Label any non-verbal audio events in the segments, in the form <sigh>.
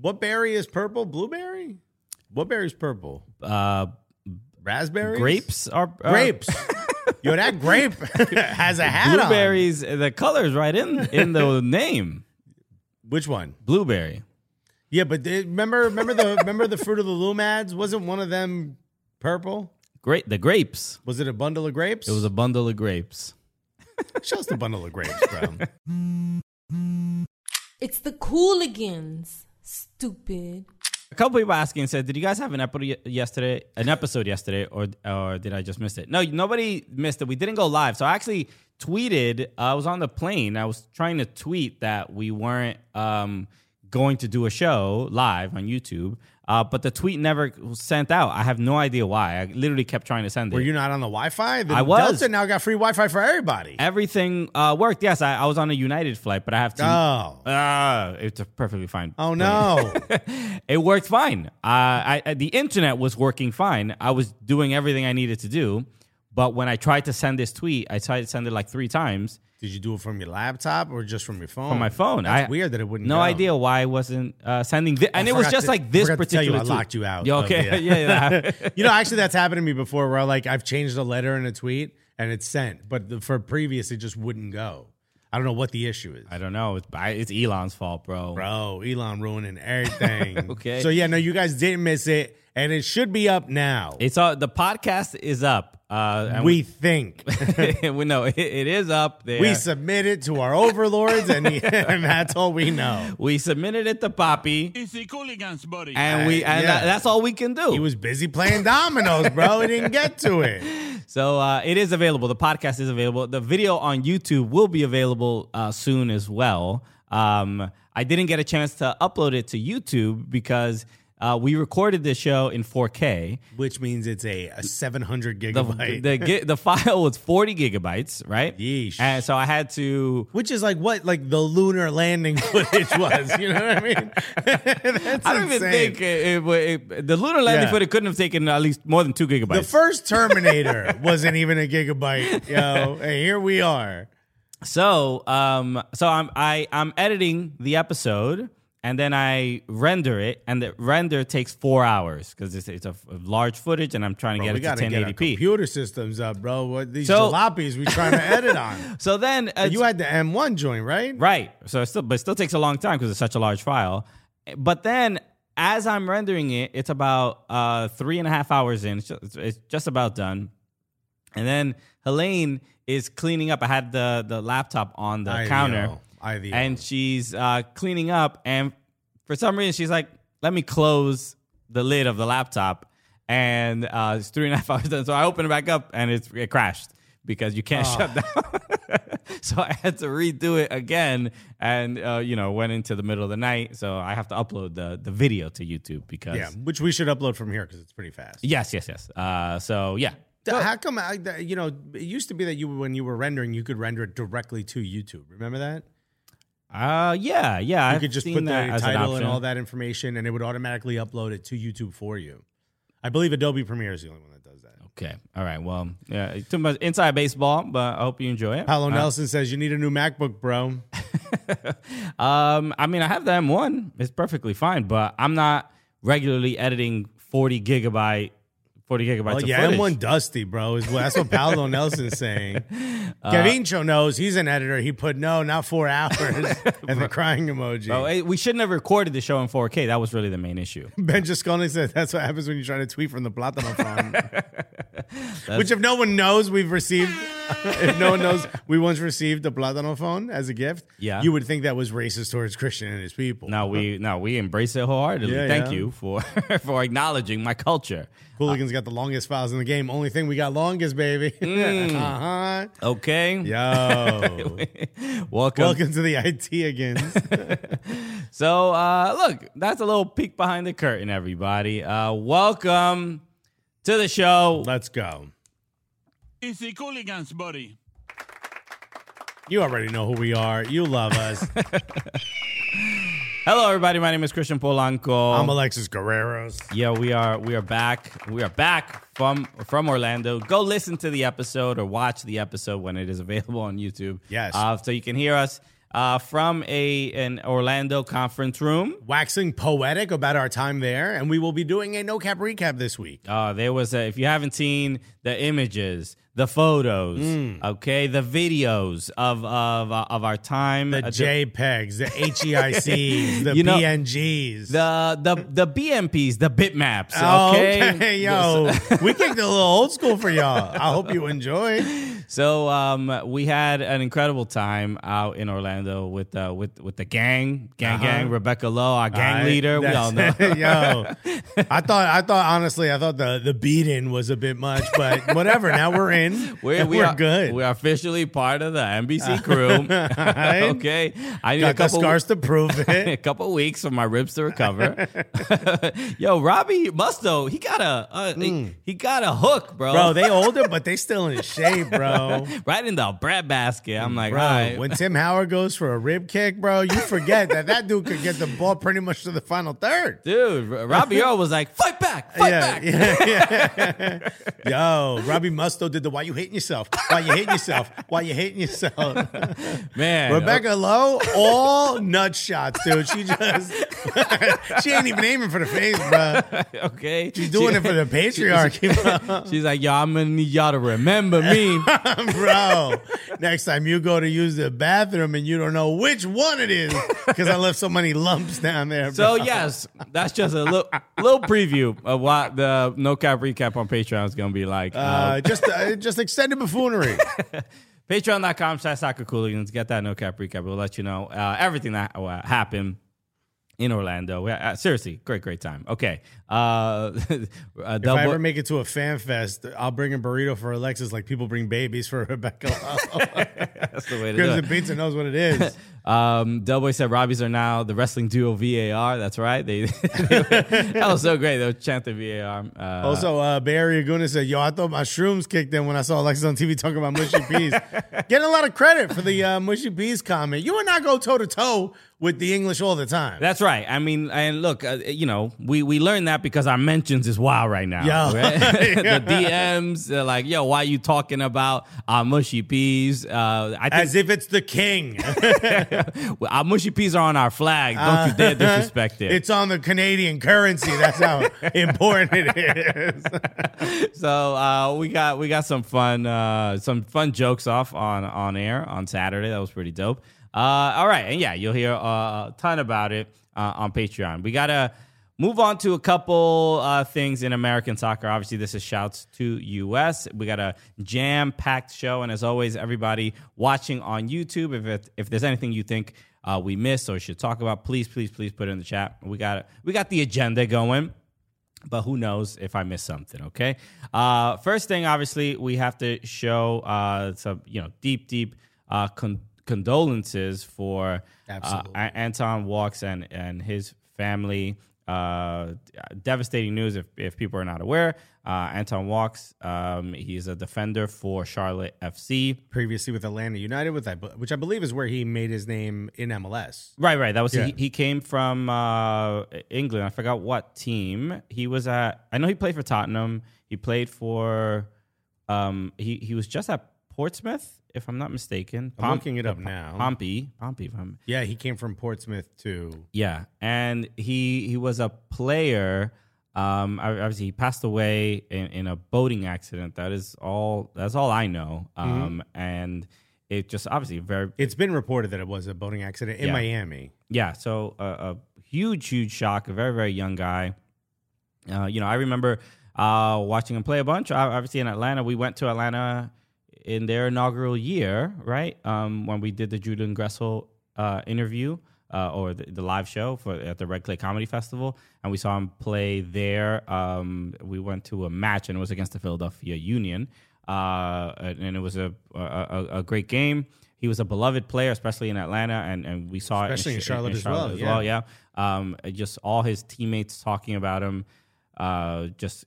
What berry is purple? Blueberry? What berry is purple? Uh, Raspberries? grapes are uh, Grapes. <laughs> Yo, that grape <laughs> has a hat on. Blueberries. The color's right in in the <laughs> name. Which one? Blueberry. Yeah, but they- remember, remember the remember the fruit of the loom ads? Wasn't one of them purple? Great. The grapes. Was it a bundle of grapes? It was a bundle of grapes. Show us the bundle of grapes, bro. It's the Cooligans. Stupid. A couple people asking said, "Did you guys have an episode yesterday? An episode yesterday, or or did I just miss it?" No, nobody missed it. We didn't go live, so I actually tweeted. I was on the plane. I was trying to tweet that we weren't um, going to do a show live on YouTube, uh, but the tweet never sent out. I have no idea why. I literally kept trying to send it. Were you not on the Wi-Fi? The I was. Delta now got free Wi-Fi for everybody. Everything uh, worked. Yes, I, I was on a United flight, but I have to. Oh. Ah, it's perfectly fine. Oh no! <laughs> it worked fine. Uh, I, I the internet was working fine. I was doing everything I needed to do, but when I tried to send this tweet, I tried to send it like three times Did you do it from your laptop or just from your phone? from my phone. That's I, weird that it wouldn't. No go. idea why I wasn't uh, sending. Thi- and it was just to- like this forgot to tell you particular. I locked you out Yeah, okay. the- <laughs> yeah, yeah. <laughs> You know, actually, that's happened to me before, where like I've changed a letter in a tweet and it's sent, but the, for previous, it just wouldn't go. I don't know what the issue is. I don't know. It's, it's Elon's fault, bro. Bro, Elon ruining <laughs> everything. Okay. So yeah, no, you guys didn't miss it, and it should be up now. It's all the podcast is up. Uh, and we think <laughs> we, we know it, it is up there. we submit it to our overlords, and, <laughs> and that's all we know. we submitted it to Poppy, Easy Cooligans, buddy. and we Uh, and yeah. that- that's all we can do. He was busy playing dominoes, bro. He didn't get to it. <laughs> So uh, it is available. The podcast is available. The video on YouTube will be available uh, soon as well. Um, I didn't get a chance to upload it to YouTube because uh, we recorded this show in 4K. Which means it's a, a 700 The gigabyte. the, gi- the <laughs> file was 40 gigabytes, right? Yeesh. And so I had to. which is like what like the lunar landing <laughs> footage was. You know what I mean? <laughs> That's I don't even think it, it, it- the lunar landing Yeah. footage couldn't have taken at least more than two gigabytes. the first Terminator wasn't even a gigabyte. Yo, and here we are. So, um, so I'm I I'm editing the episode and then I render it, and the render takes four hours because it's, it's a, a large footage, and I'm trying to Bro, get it to get our 1080p. computer systems up, bro. What these So- jalopies we trying to edit on? <laughs> So then, uh, you had the M1 joint, right? right? So it still, but it still takes a long time because it's such a large file. But then, as I'm rendering it, it's about uh, three and a half hours in. It's just, it's just about done. And then Helene is cleaning up. I had the the laptop on the IVO, counter, And she's uh, cleaning up. And for some reason, she's like, "Let me close the lid of the laptop." And uh, it's three and a half <laughs> hours done. So I open it back up, and it's, it crashed because you can't shut down. <laughs> so I had to redo it again, and uh, you know, went into the middle of the night. So I have to upload the the video to YouTube because Yeah, which we should upload from here because it's pretty fast. yes, yes, yes. Uh, so yeah, How come? I, you know, it used to be that you when you were rendering, you could render it directly to YouTube. Remember that? Uh, yeah, yeah. You I've could just put the that as an title and all that information, and it would automatically upload it to YouTube for you. I believe Adobe Premiere is the only one that does that. Okay, all right. Well, yeah, too much inside baseball, but I hope you enjoy it. Paulo Uh, Nelson says you need a new MacBook, bro. <laughs> <laughs> Um, I mean, I have the M1. It's perfectly fine, but I'm not regularly editing 40 gigabyte, 40 gigabytes Oh yeah, footage. M1 Dusty, bro. Is that's what Paulo <laughs> Nelson's saying. Uh, Gavincho knows he's an editor. He put no, not four hours, <laughs> and the crying emoji. Oh, hey, we shouldn't have recorded the show in 4K. That was really the main issue. <laughs> Ben Giscone said that's what happens when you try to tweet from the Platano phone. Which, if no one knows, we've received. if no one knows, we once received a plátano phone as a gift. Yeah. you would think that was racist towards Christian and his people. No, we no, we embrace it wholeheartedly. Yeah, Thank yeah. you for for acknowledging my culture. Hooligans got the longest files in the game. Only thing we got longest, baby. <laughs> Mm. uh-huh. Okay. Yo. <laughs> Welcome. Welcome to the IT again. <laughs> So, uh, look, that's a little peek behind the curtain, everybody. Uh, welcome to the show. Let's go. Easy Cooligans, buddy. You already know who we are. You love us. Hello, everybody. My name is Christian Polanco. I'm Alexis Guerreros. yeah, we are we are back. We are back from from Orlando. Go listen to the episode or watch the episode when it is available on YouTube. Yes. uh, so you can hear us uh, from a an Orlando conference room. Waxing poetic about our time there, and we will be doing a no cap recap this week. Uh, there was a, if you haven't seen the images, the photos, Mm. okay, the videos of of uh, of our time, The uh, JPEGs, the HEICs, <laughs> the You know, PNGs. the the the BMPs, the bitmaps. Oh, Okay, okay, <laughs> yo, we kicked a little old school for y'all. <laughs> I hope you enjoyed. So um, we had an incredible time out in Orlando with uh, with with the gang, gang, Uh-huh. gang. Rebecca Lowe, our gang I- leader. We all know. yo, I thought, I thought, honestly, I thought the the beating was a bit much, but whatever. Now we're in. <laughs> We're, and we we're are, good. We are officially part of the NBC <laughs> crew. Right? <laughs> okay, I need Got a couple scars to prove it. a couple weeks for my ribs to recover. Yo, Robbie Mustoe, he got a uh, he, he got a hook, bro. Bro, they older, but they still in shape, bro. right in the bread basket. I'm like, Bro, right. when Tim Howard goes for a rib kick, bro, you forget that that dude could get the ball pretty much to the final third. Dude, Robbie Earle was like, fight back, fight back. yeah, yeah. Yo, Robbie Mustoe did the why you hating yourself? Why you hating yourself? Why you hating yourself? <laughs> Man. Rebecca Lowe, all nut shots, dude. She just <laughs> she ain't even aiming for the face, bro. <laughs> okay. She's doing it for the patriarchy, bro. She's like, yo, I'm gonna need y'all to remember me. bro. Next time you go to use the bathroom and you don't know which one it is because I left so many lumps down there. Bro. So yes, that's just a little little preview of what the no cap recap on Patreon is gonna be like. Uh, uh, just uh, just extended buffoonery. <laughs> Patreon.com slash soccer cooligans. Get that no cap recap. We'll let you know uh, everything that uh, happened in Orlando. We- Uh, seriously, great, great time. Okay. Uh, <laughs> uh, If I ever make it to a fan fest, I'll bring a burrito for Alexis, like people bring babies for <laughs> Rebecca. that's the way to do Crimson it. Pizza knows what it is. Um, Doughboy said Robbie's are now the wrestling duo VAR. That's right. They, <laughs> that was so great. They were chanting VAR. Uh, Also, uh, Bay Area Guna said, "Yo, I thought my shrooms kicked in when I saw Alexis on TV talking about mushy peas." <laughs> Getting a lot of credit for the uh, mushy peas comment. You and I go toe to toe with the English all the time. That's right. I mean, and look, uh, you know, we we learned that because our mentions is wild right now. Yo. right? <laughs> the DMs, they're like, "Yo, why are you talking about our mushy peas?" Uh, I think As if it's the king. <laughs> our mushy peas are on our flag. Don't you dare <laughs> disrespect it. it's on the Canadian currency. That's how <laughs> important it is. so uh, we got we got some fun uh, some fun jokes off on on air on Saturday. That was pretty dope. Uh, all right, and yeah, you'll hear uh, a ton about it uh, on Patreon. We gotta move on to a couple uh, things in American soccer. Obviously, this is shouts to US. We got a jam packed show, and as always, everybody watching on YouTube, if it, if there's anything you think uh, we missed or should talk about, please, please, please put it in the chat. We got it. we got the agenda going but who knows if I miss something? Okay. Uh, first thing, obviously, we have to show uh, some, you know, deep, deep uh, con- condolences for uh, Anton Walkes and and his family. Uh, devastating news if, if people are not aware. Uh, Anton Walkes, um, he's a defender for Charlotte FC. Previously with Atlanta United, with which I believe is where he made his name in MLS. Right, right. That was Yeah. he, he came from uh, England. I forgot what team he was at. I know he played for Tottenham. He played for. Um, he he was just at Portsmouth, if I'm not mistaken. I'm looking it up now. Pompey, Pompey. If I'm, Yeah, he came from Portsmouth too. yeah, and he he was a player. Um, ob- obviously he passed away in, in a boating accident. That is all. That's all I know. Mm-hmm. Um, and it just obviously very It's been reported that it was a boating accident in Yeah. Miami. yeah, so a, a huge, huge shock. A very, very young guy. Uh, you know, I remember uh, watching him play a bunch. Ob- Obviously, in Atlanta, we went to Atlanta in their inaugural year, right? Um, when we did the Julian Gressel uh, interview uh, or the, the live show for at the Red Clay Comedy Festival, and we saw him play there. Um, we went to a match, and it was against the Philadelphia Union, uh, and, it was a, a a great game. He was a beloved player, especially in Atlanta, and, and we saw Especially it in Ch- Charlotte as well, as yeah. well. Yeah, um, just all his teammates talking about him, uh, just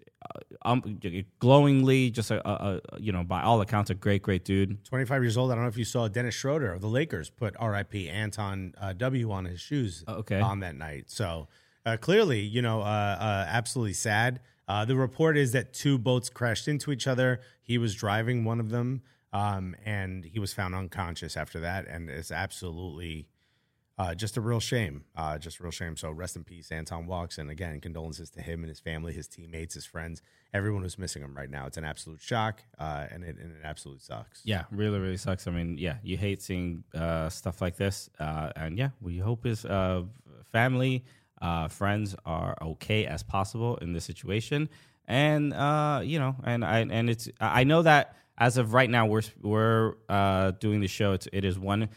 um, glowingly, just a, a, a you know by all accounts a great great dude. 25 years old. I don't know if you saw Dennis Schroeder of the Lakers put RIP Anton uh, W on his shoes Oh, okay. on that night. So uh, clearly, you know, uh, uh, absolutely sad. Uh, the report is that two boats crashed into each other. He was driving one of them, um, and he was found unconscious after that. And it's absolutely uh, just a real shame. Uh, just a real shame. So rest in peace, Anton Walkes. And again, condolences to him and his family, his teammates, his friends, everyone who's missing him right now. It's an absolute shock, uh, and, it, and it absolutely sucks. Yeah, really really sucks. I mean, yeah, you hate seeing uh, stuff like this, uh, and yeah, we hope his uh, family, friends are okay as possible in this situation, and you know, and I and it's I know that. As of right now, we're we're uh, doing the show. It's, it is 1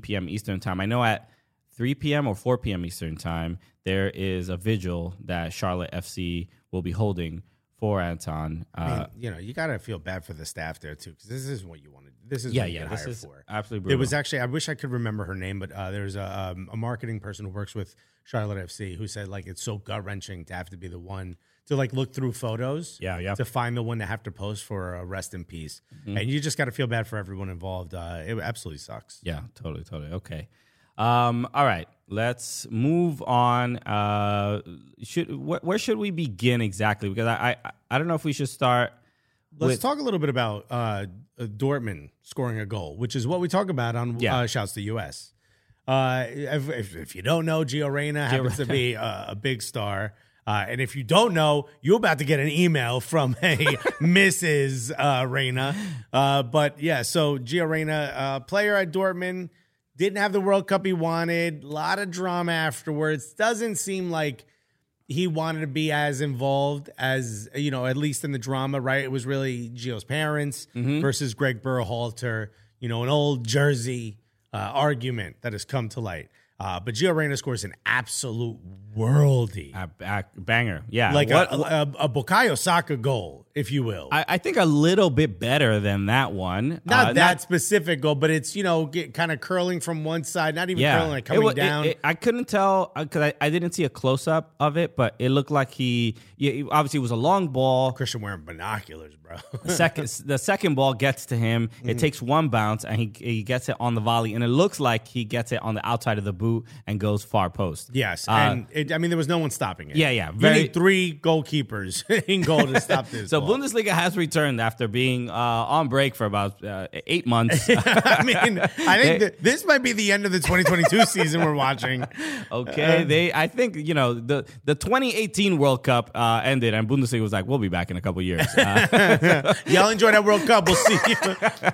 p.m. Eastern time. I know at 3 p.m. or 4 p.m. Eastern time, there is a vigil that Charlotte FC will be holding for Anton. Uh, I mean, you know, you gotta feel bad for the staff there too, because this is what you wanted. This is yeah, what you yeah, this is for. absolutely It was actually. I wish I could remember her name, but uh, there's a um, a marketing person who works with Charlotte FC who said like it's so gut wrenching to have to be the one to like look through photos. Yeah, yeah. To find the one to have to post for a rest in peace, and you just got to feel bad for everyone involved. Uh, it absolutely sucks. Yeah, totally, totally. Okay. Um, all right, let's move on. Uh, should wh- where should we begin exactly? Because I I, I don't know if we should start. Let's with- talk a little bit about uh, uh, Dortmund scoring a goal, which is what we talk about on Yeah. uh, Shouts to US. Uh, if, if, if you don't know, Gio Reyna happens to be a, a big star. Uh, and if you don't know, you're about to get an email from a <laughs> Mrs. Uh, Reyna. Uh, but yeah, so Gio Reyna, uh, player at Dortmund, didn't have the World Cup he wanted. A lot of drama afterwards. Doesn't seem like he wanted to be as involved as you know, at least in the drama, right? It was really Gio's parents versus Gregg Berhalter. You know, an old Jersey uh, argument that has come to light. Uh, but Gio Reyna scores an absolute worldie, a, a banger, yeah. like What- a, a, a Bukayo Saka goal, if you will. I, I think a little bit better than that one. not Uh, that specific goal, but it's you know get, kind of curling from one side, not even yeah, curling, like coming it- down. it- I couldn't tell because I, I didn't see a close up of it, but it looked like he. Yeah, obviously, it was a long ball. Christian wearing binoculars, bro. second <laughs> the second ball gets to him. Mm-hmm. It takes one bounce and he he gets it on the volley, and it looks like he gets it on the outside of the boot and goes far post. Yes, Uh, and it, I mean there was no one stopping it. Yeah, yeah, You very- need three goalkeepers <laughs> in goal to stop this. <laughs> So. Bundesliga has returned after being uh, on break for about uh, eight months. <laughs> I mean, I think that this might be the end of the 2022 season we're watching. <laughs> okay, they I think you know the the 2018 World Cup uh, ended and Bundesliga was like, we'll be back in a couple years. Uh, <laughs> Y'all enjoy that World Cup. We'll see.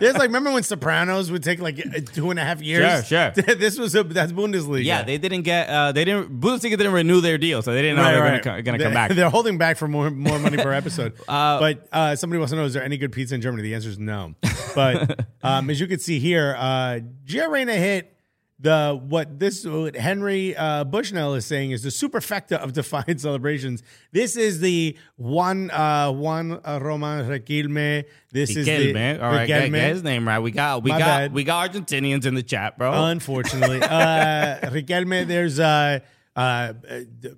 There's like remember when Sopranos would take like uh, two and a half years. Sure, sure. this was a that's Bundesliga. yeah, they didn't get uh, they didn't Bundesliga didn't renew their deal, so they didn't know Right, they were right. going to going to They- come back. They're holding back for more more money per episode. But uh, somebody wants to know: Is there any good pizza in Germany? The answer is no. But <laughs> um, as you can see here, uh, hit the what this what Henry uh, Bushnell is saying is the superfecta of <laughs> defiant celebrations. This is the one uh, one uh, Roman Riquelme. This is the All right, get, Riquelme. get his name right. We got we My got bad. we got Argentinians in the chat, bro. Unfortunately, <laughs> uh, Riquelme. There's uh, uh,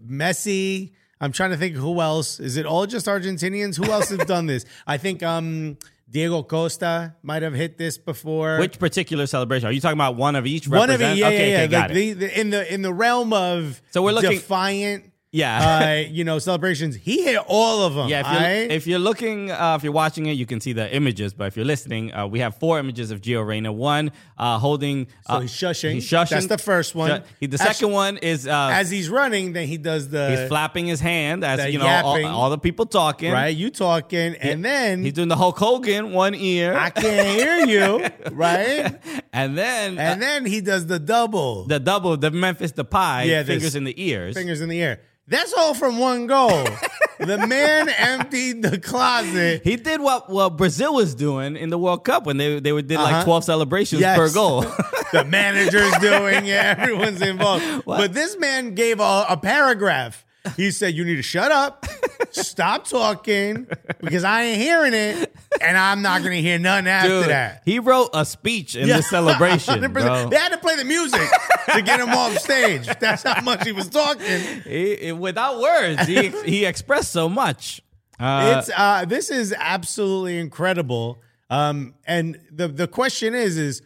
Messi. I'm trying to think who else. Is it all just Argentinians? Who else has <laughs> done this? I think um, Diego Costa might have hit this before. Which particular celebration? Are you talking about one of each? one of it? Yeah, okay, yeah, okay, yeah. got Like it. the, the, in the in the realm of So we're looking- defiant. Yeah. uh, <laughs> you know celebrations. He hit all of them. Yeah, if you're, aight? if you're looking, uh, if you're watching it, you can see the images. But if you're listening, uh, we have four images of Gio Reyna. One uh, holding. So uh, he's shushing. He's shushing. That's the first one. He- the As- second one is uh, as he's running, then he does the he's flapping his hand as you know all, all the people talking. right. You talking, and then He's doing the Hulk Hogan one ear, I can't hear you, <laughs> right? and then And then he does the double the double, the Memphis Depay, Yeah, fingers in the ears. fingers in the air. That's all from one goal. <laughs> the man emptied the closet. He did what what Brazil was doing in the World Cup when they they did like Uh-huh. twelve celebrations Yes. per goal. <laughs> the manager's doing it. <laughs> Everyone's involved. But this man gave a, a paragraph. He said, "You need to shut up, stop talking, because I ain't hearing it, and I'm not going to hear nothing after Dude, that." he wrote a speech in the <laughs> celebration. They had to play the music to get him off stage. That's how much he was talking. He- without words, he he expressed so much. Uh, it's uh, this is absolutely incredible. Um, and the the question is, is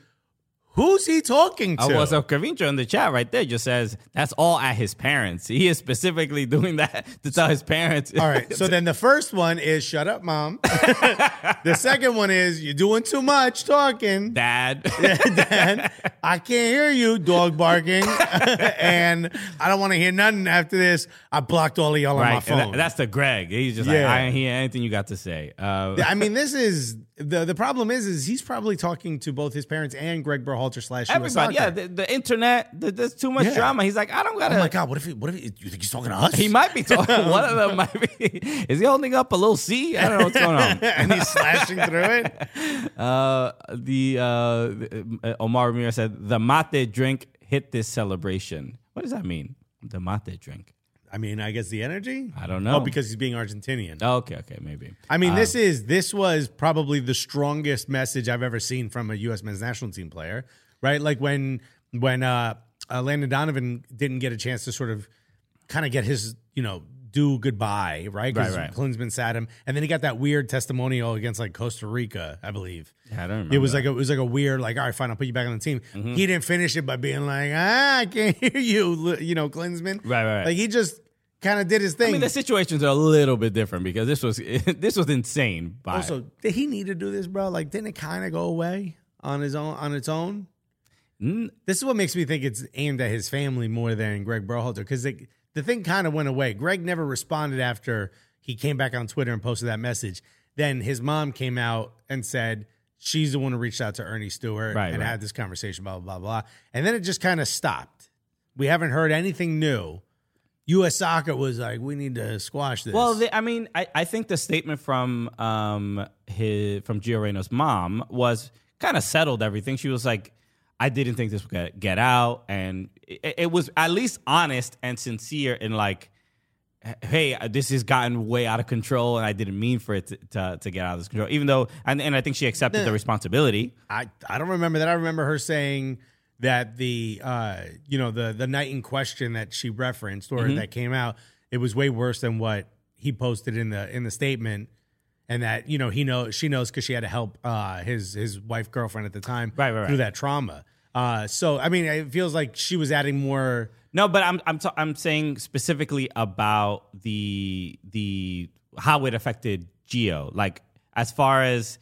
who's he talking to? Uh, well, so Carvincho in the chat right there just says that's all at his parents. He is specifically <laughs> doing that to tell his parents. All right. So then the first one is shut up, mom. <laughs> the second one is you're doing too much talking. Dad. <laughs> Dad, I can't hear you, dog barking. and I don't want to hear nothing after this. I blocked all of y'all on my right. phone. that- that's the Gregg. He's just like, Yeah. I ain't hear anything you got to say. Uh, I mean, this is the the problem is is he's probably talking to both his parents and Gregg Berhalter slash US everybody, yeah, the, the internet, the, there's too much Yeah. drama. He's like, I don't gotta. Oh my god! What if he, what if he, you think he's talking to us? He might be talking. <laughs> <laughs> One of them might be. Is he holding up a little C? I don't know what's going on. <laughs> and he's slashing through it. Uh, the uh, the- uh, Omar Ramirez said the mate drink hit this celebration. What does that mean? The mate drink. I mean, I guess the energy. I don't know. Oh, because he's being Argentinian. Oh, okay, okay, maybe. I mean, this is this was probably the strongest message I've ever seen from a U.S. men's national team player, right? Like when when uh, uh, Landon Donovan didn't get a chance to sort of kind of get his you know do goodbye, right? Because Right, right. Klinsmann sat him, and then he got that weird testimonial against like Costa Rica, I believe. Yeah, I don't It was remember like a, it was like a weird like all right, fine, I'll put you back on the team. Mm-hmm. He didn't finish it by being like ah, I can't <laughs> hear you, you know, Klinsmann. Right, right. Like he just kind of did his thing. I mean, the situations are a little bit different because this was <laughs> this was insane. Also, did he need to do this, bro? Like, didn't it kind of go away on his own on its own? Mm. This is what makes me think it's aimed at his family more than Gregg Berhalter because the thing kind of went away. Gregg never responded after he came back on Twitter and posted that message. Then his mom came out and said she's the one who reached out to Earnie Stewart Right, and right. had this conversation, blah blah blah blah. And then it just kind of stopped. We haven't heard anything new. U.S. Soccer was like, we need to squash this. Well, the, I mean, I, I think the statement from um his from Gio Reyna's mom was kind of settled everything. She was like, I didn't think this would get, get out, and it, it was at least honest and sincere in like, hey, this has gotten way out of control, and I didn't mean for it to, to, to get out of this control. Even though, and, and I think she accepted the responsibility. I, I don't remember that. I remember her saying that the uh you know the the night in question that she referenced or Mm-hmm. that came out it was way worse than what he posted in the in the statement and that you know he knows she knows because she had to help uh his his wife girlfriend at the time Right, right, right. through that trauma uh so I mean it feels like she was adding more No, but I'm I'm t- I'm saying specifically about the the how it affected Gio. Like as far as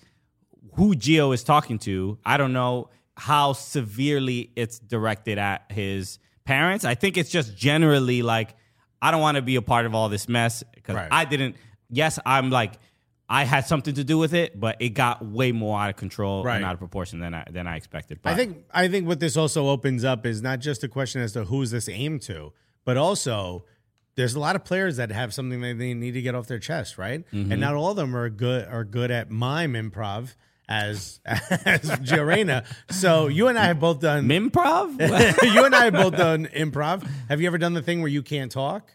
who Gio is talking to, I don't know how severely it's directed at his parents. I think it's just generally like I don't want to be a part of all this mess because Right. I didn't. Yes, I'm like I had something to do with it, but it got way more out of control Right. and out of proportion than I than I expected. But I think I think what this also opens up is not just a question as to who's this aimed to, but also there's a lot of players that have something that they need to get off their chest, right? Mm-hmm. And not all of them are good are good at mime improv as <laughs> as Gio Reyna. So you and I have both done Mimprov. <laughs> you and I have both done improv. Have you ever done the thing where you can't talk?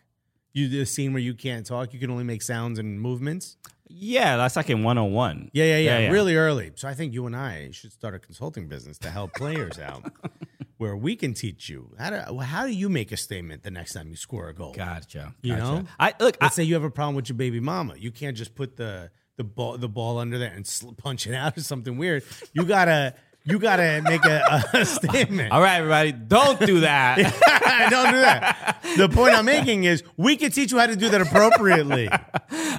You the scene where you can't talk, you can only make sounds and movements. yeah, that's like in 101. Yeah, yeah, yeah, Really early. So I think you and I should start a consulting business to help players <laughs> out, where we can teach you how to how do you make a statement the next time you score a goal. Gotcha. You gotcha. know? I look. I, Let's say you have a problem with your baby mama. You can't just put the the ball the ball under there and sl- punch it out or something weird. You gotta you gotta make a, a <laughs> statement. all right, everybody, don't do that. <laughs> Don't do that. The point I'm making is we can teach you how to do that appropriately.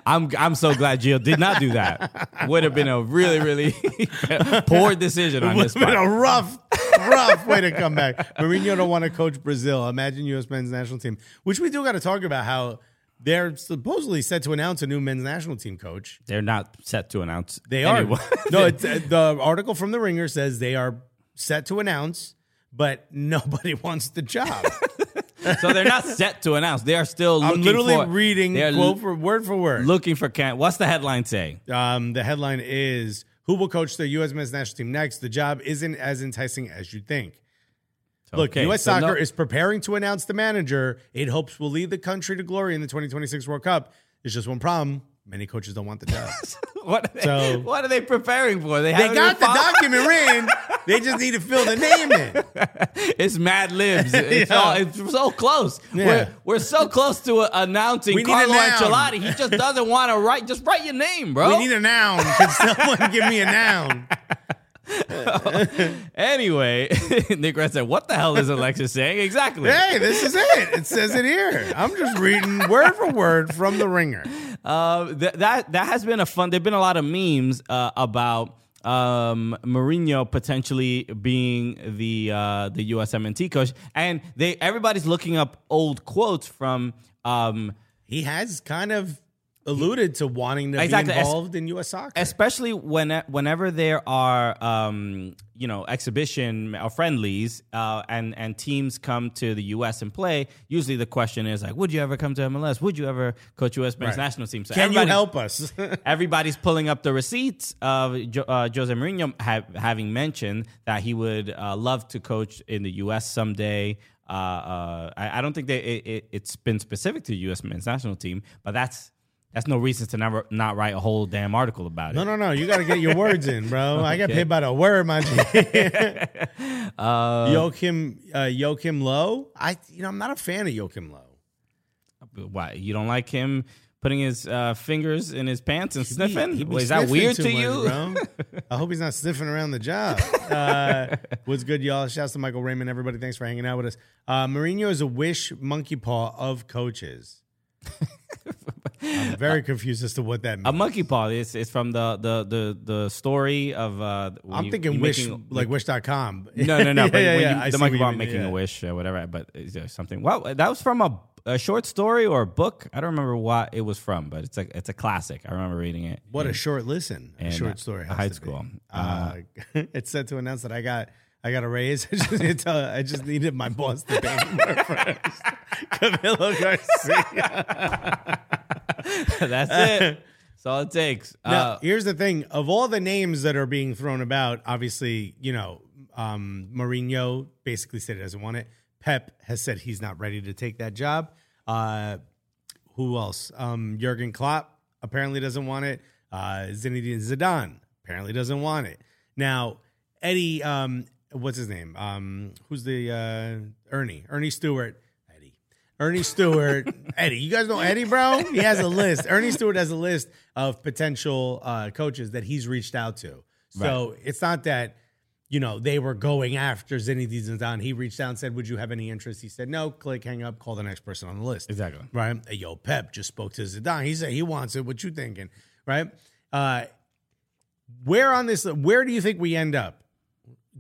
I'm I'm so glad Jill did not do that. Would have been a really really <laughs> poor decision on this. would have been a rough, rough way to come back. Mourinho don't want to coach Brazil. Imagine U.S. men's national team, which we do got to talk about how they're supposedly set to announce a new men's national team coach. They're not set to announce. They are. <laughs> no, <laughs> it's, uh, the article from the Ringer says they are set to announce, but nobody <laughs> wants the job. so they're not set to announce. They are still. I'm looking literally for, reading quote for word for word. looking for can. What's the headline say? Um, the headline is Who will coach the U.S. men's national team next? The job isn't as enticing as you think. Look, Okay, U.S. so soccer no- is preparing to announce the manager it hopes will lead the country to glory in the 2026 World Cup. There's just one problem. Many coaches don't want the job. <laughs> What? Are they, what are they preparing for? They, they haven't got the filed- document in. They just need to fill the name in. <laughs> It's Mad Libs. <laughs> It's, Yeah. all, it's so close. Yeah. We're, we're so close to uh, announcing We Carlo. Ancelotti. He just doesn't want to write. Just write your name, bro. We need a noun. Can someone give me a noun? <laughs> anyway, <laughs> Nick Red said, "What the hell is Alexis saying exactly?" Hey, this is it. It says it here. I'm just reading word for word from the ringer. Uh, th- that that has been a fun. There've been a lot of memes uh, about um, Mourinho potentially being the uh, the USMNT coach, and they everybody's looking up old quotes from. Um, He has kind of alluded to wanting to Exactly. be involved in U.S. soccer. especially when whenever there are um, you know exhibition or friendlies uh, and and teams come to the U.S. and play. Usually the question is like, would you ever come to MLS? Would you ever coach U.S. men's Right. national team? So Can you help us? <laughs> Everybody's pulling up the receipts of jo- uh, Jose Mourinho ha- having mentioned that he would uh, love to coach in the U.S. someday. Uh, uh, I, I don't think that it, it, it's been specific to the U.S. men's national team, but that's that's no reason to never not write a whole damn article about it. no, no, no. You got to get your words in, bro. I get paid by the word, my G. <laughs> Uh, Joachim, uh, Joachim Löw. I, you know, I'm not a fan of Joachim Löw. Why you don't like him putting his uh, fingers in his pants and sniffing? He Well, is that weird to much, you? bro. <laughs> I hope he's not sniffing around the job. <laughs> Uh, what's good, y'all? Shouts to Michael Raymond. Everybody, thanks for hanging out with us. Uh, Mourinho is a wish monkey paw of coaches. I'm very confused as to what that means. A monkey paw. It's, it's from the the the the story of. Uh, I'm you- thinking wish, making- like wish.com. <laughs> No, no, no. <laughs> But Yeah, when yeah, you, the monkey paw mean, making yeah. a wish or whatever. But is there something? Well, that was from a, a short story or a book. I don't remember what it was from, but it's a it's a classic. I remember reading it. What a short listen, a short uh, story. high school. Uh, <laughs> it's set to announce that I got I got a raise. <laughs> I just, need to I just needed my boss to pay me more first. <laughs> Camilo Garcia. <laughs> That's it. That's all it takes. Now, Uh, here's the thing: of all the names that are being thrown about, obviously, you know, um, Mourinho basically said he doesn't want it. Pep has said he's not ready to take that job. Uh, who else? Um, Jurgen Klopp apparently doesn't want it. Uh, Zinedine Zidane apparently doesn't want it. Now, Eddie, um, what's his name? Um, who's the uh, Earnie? Earnie Stewart. Eddie. Earnie Stewart. <laughs> Eddie. You guys know Eddie, bro? He has a list. Earnie Stewart has a list of potential uh, coaches that he's reached out to. So it's not that you know, they were going after Zinedine Zidane. He reached out and said, "Would you have any interest?" He said, "No." Click, hang up, call the next person on the list. Exactly. Right. Yo, Pep just spoke to Zidane. He said he wants it. What you thinking? Right. Uh, where on this? Where do you think we end up?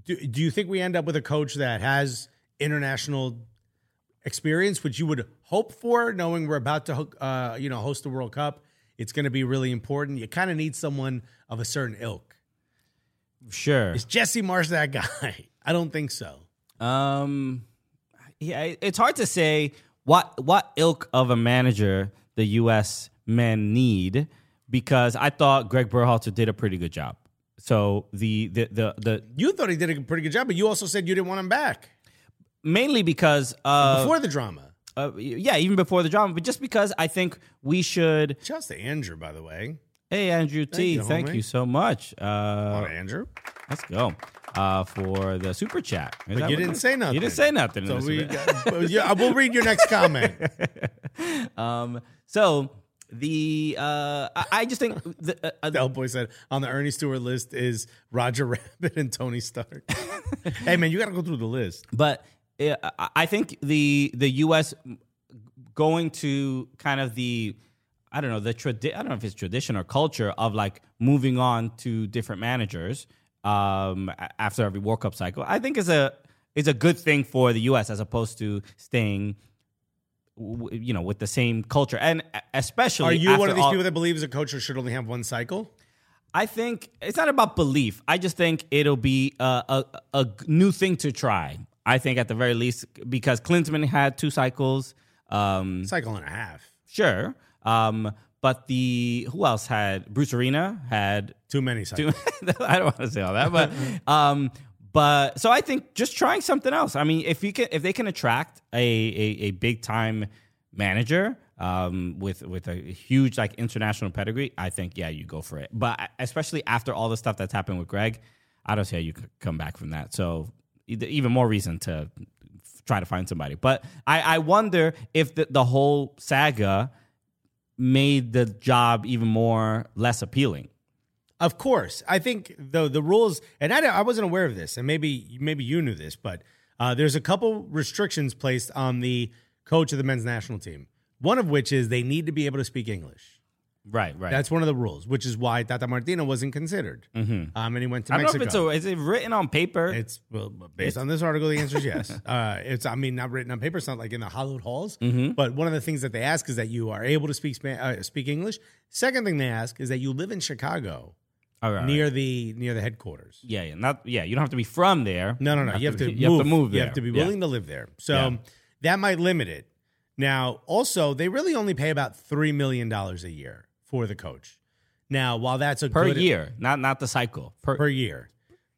Do, do you think we end up with a coach that has international experience, which you would hope for, knowing we're about to, uh, you know, host the World Cup? It's going to be really important. You kind of need someone of a certain ilk. sure. Is Jesse Marsh that <laughs> guy? I don't think so. Um, yeah, it's hard to say what what ilk of a manager the U.S. men need because I thought Gregg Berhalter did a pretty good job. So the the the, the You thought he did a pretty good job, but you also said you didn't want him back mainly because uh, before the drama. uh yeah even before the drama, but just because I think we should. Shouts to Andrew, by the way. Hey Andrew T, you, thank you so much. Uh, Andrew. let's go uh, for the super chat. Is But you didn't say nothing. You didn't say nothing. So we, got, <laughs> yeah, we'll read your next comment. <laughs> Um, so the uh, I, just think the, uh, uh, <laughs> The Hellboy said on the Earnie Stewart list is Roger <laughs> Rabbit and Tony Stark. <laughs> hey man, you got to go through the list. but uh, I- I think the the U.S. going to kind of the I don't know the tradi- I don't know if it's tradition or culture of like moving on to different managers um, after every World Cup cycle. I think is a is a good thing for the U.S. as opposed to staying. You know, with the same culture, and especially Are you one of these all- people that believes a coach should only have one cycle? I think it's not about belief. I just think it'll be a, a, a new thing to try. I think at the very least, because Klinsmann had two cycles. Um, Cycle and a half. sure. Um, but the who else had Bruce Arena had Too many cycles. <laughs> I don't want to say all that, but <laughs> um, but so I think just trying something else. I mean, if you can, if they can attract a a, a big time manager um, with with a huge like international pedigree, I think yeah, you go for it. But especially after all the stuff that's happened with Gregg, I don't see how you could come back from that. So even more reason to try to find somebody. But I, I wonder if the, the whole saga made the job even more less appealing. Of course, I think the the rules, and I, I wasn't aware of this, and maybe maybe you knew this, but uh, there's a couple restrictions placed on the coach of the men's national team. One of which is they need to be able to speak English. Right, right. That's one of the rules, which is why Tata Martino wasn't considered. Um, and he went to I don't Mexico. know if it's a, is it written on paper? It's well, based on this article, the answer is yes. <laughs> uh, it's I mean not written on paper. It's not like in the hollowed halls. Mm-hmm. But one of the things that they ask is that you are able to speak Span- uh, speak English. Second thing they ask is that you live in Chicago, All right, near the near the headquarters. yeah, yeah, not yeah. You don't have to be from there. No, no, no. You have to, you move. have to move. You have to be Yeah. willing to live there. So Yeah. that might limit it. Now, also, they really only pay about three million dollars a year for the coach. Now, while that's a per good, year, not not the cycle per. per year,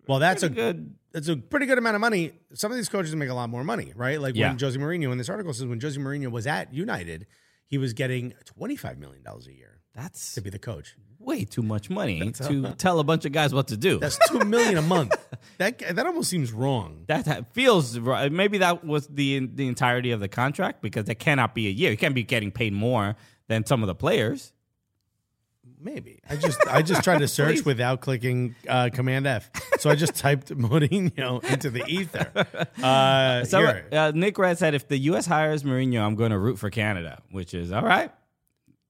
well, that's a good. That's a pretty good amount of money. Some of these coaches make a lot more money, right? Like Yeah. when Jose Mourinho, in this article says when Jose Mourinho was at United, he was getting twenty five million dollars a year That's to be the coach. Way too much money to tell a bunch of guys what to do. That's two million a month. <laughs> That that almost seems wrong. that that feels right. Maybe that was the the entirety of the contract because it cannot be a year. You can't be getting paid more than some of the players. Maybe I just I just tried to <laughs> search without clicking uh, Command F, so I just typed <laughs> Mourinho into the ether. Uh, So here. uh, Nick Red said, if the U.S. hires Mourinho, I'm going to root for Canada, which is all right,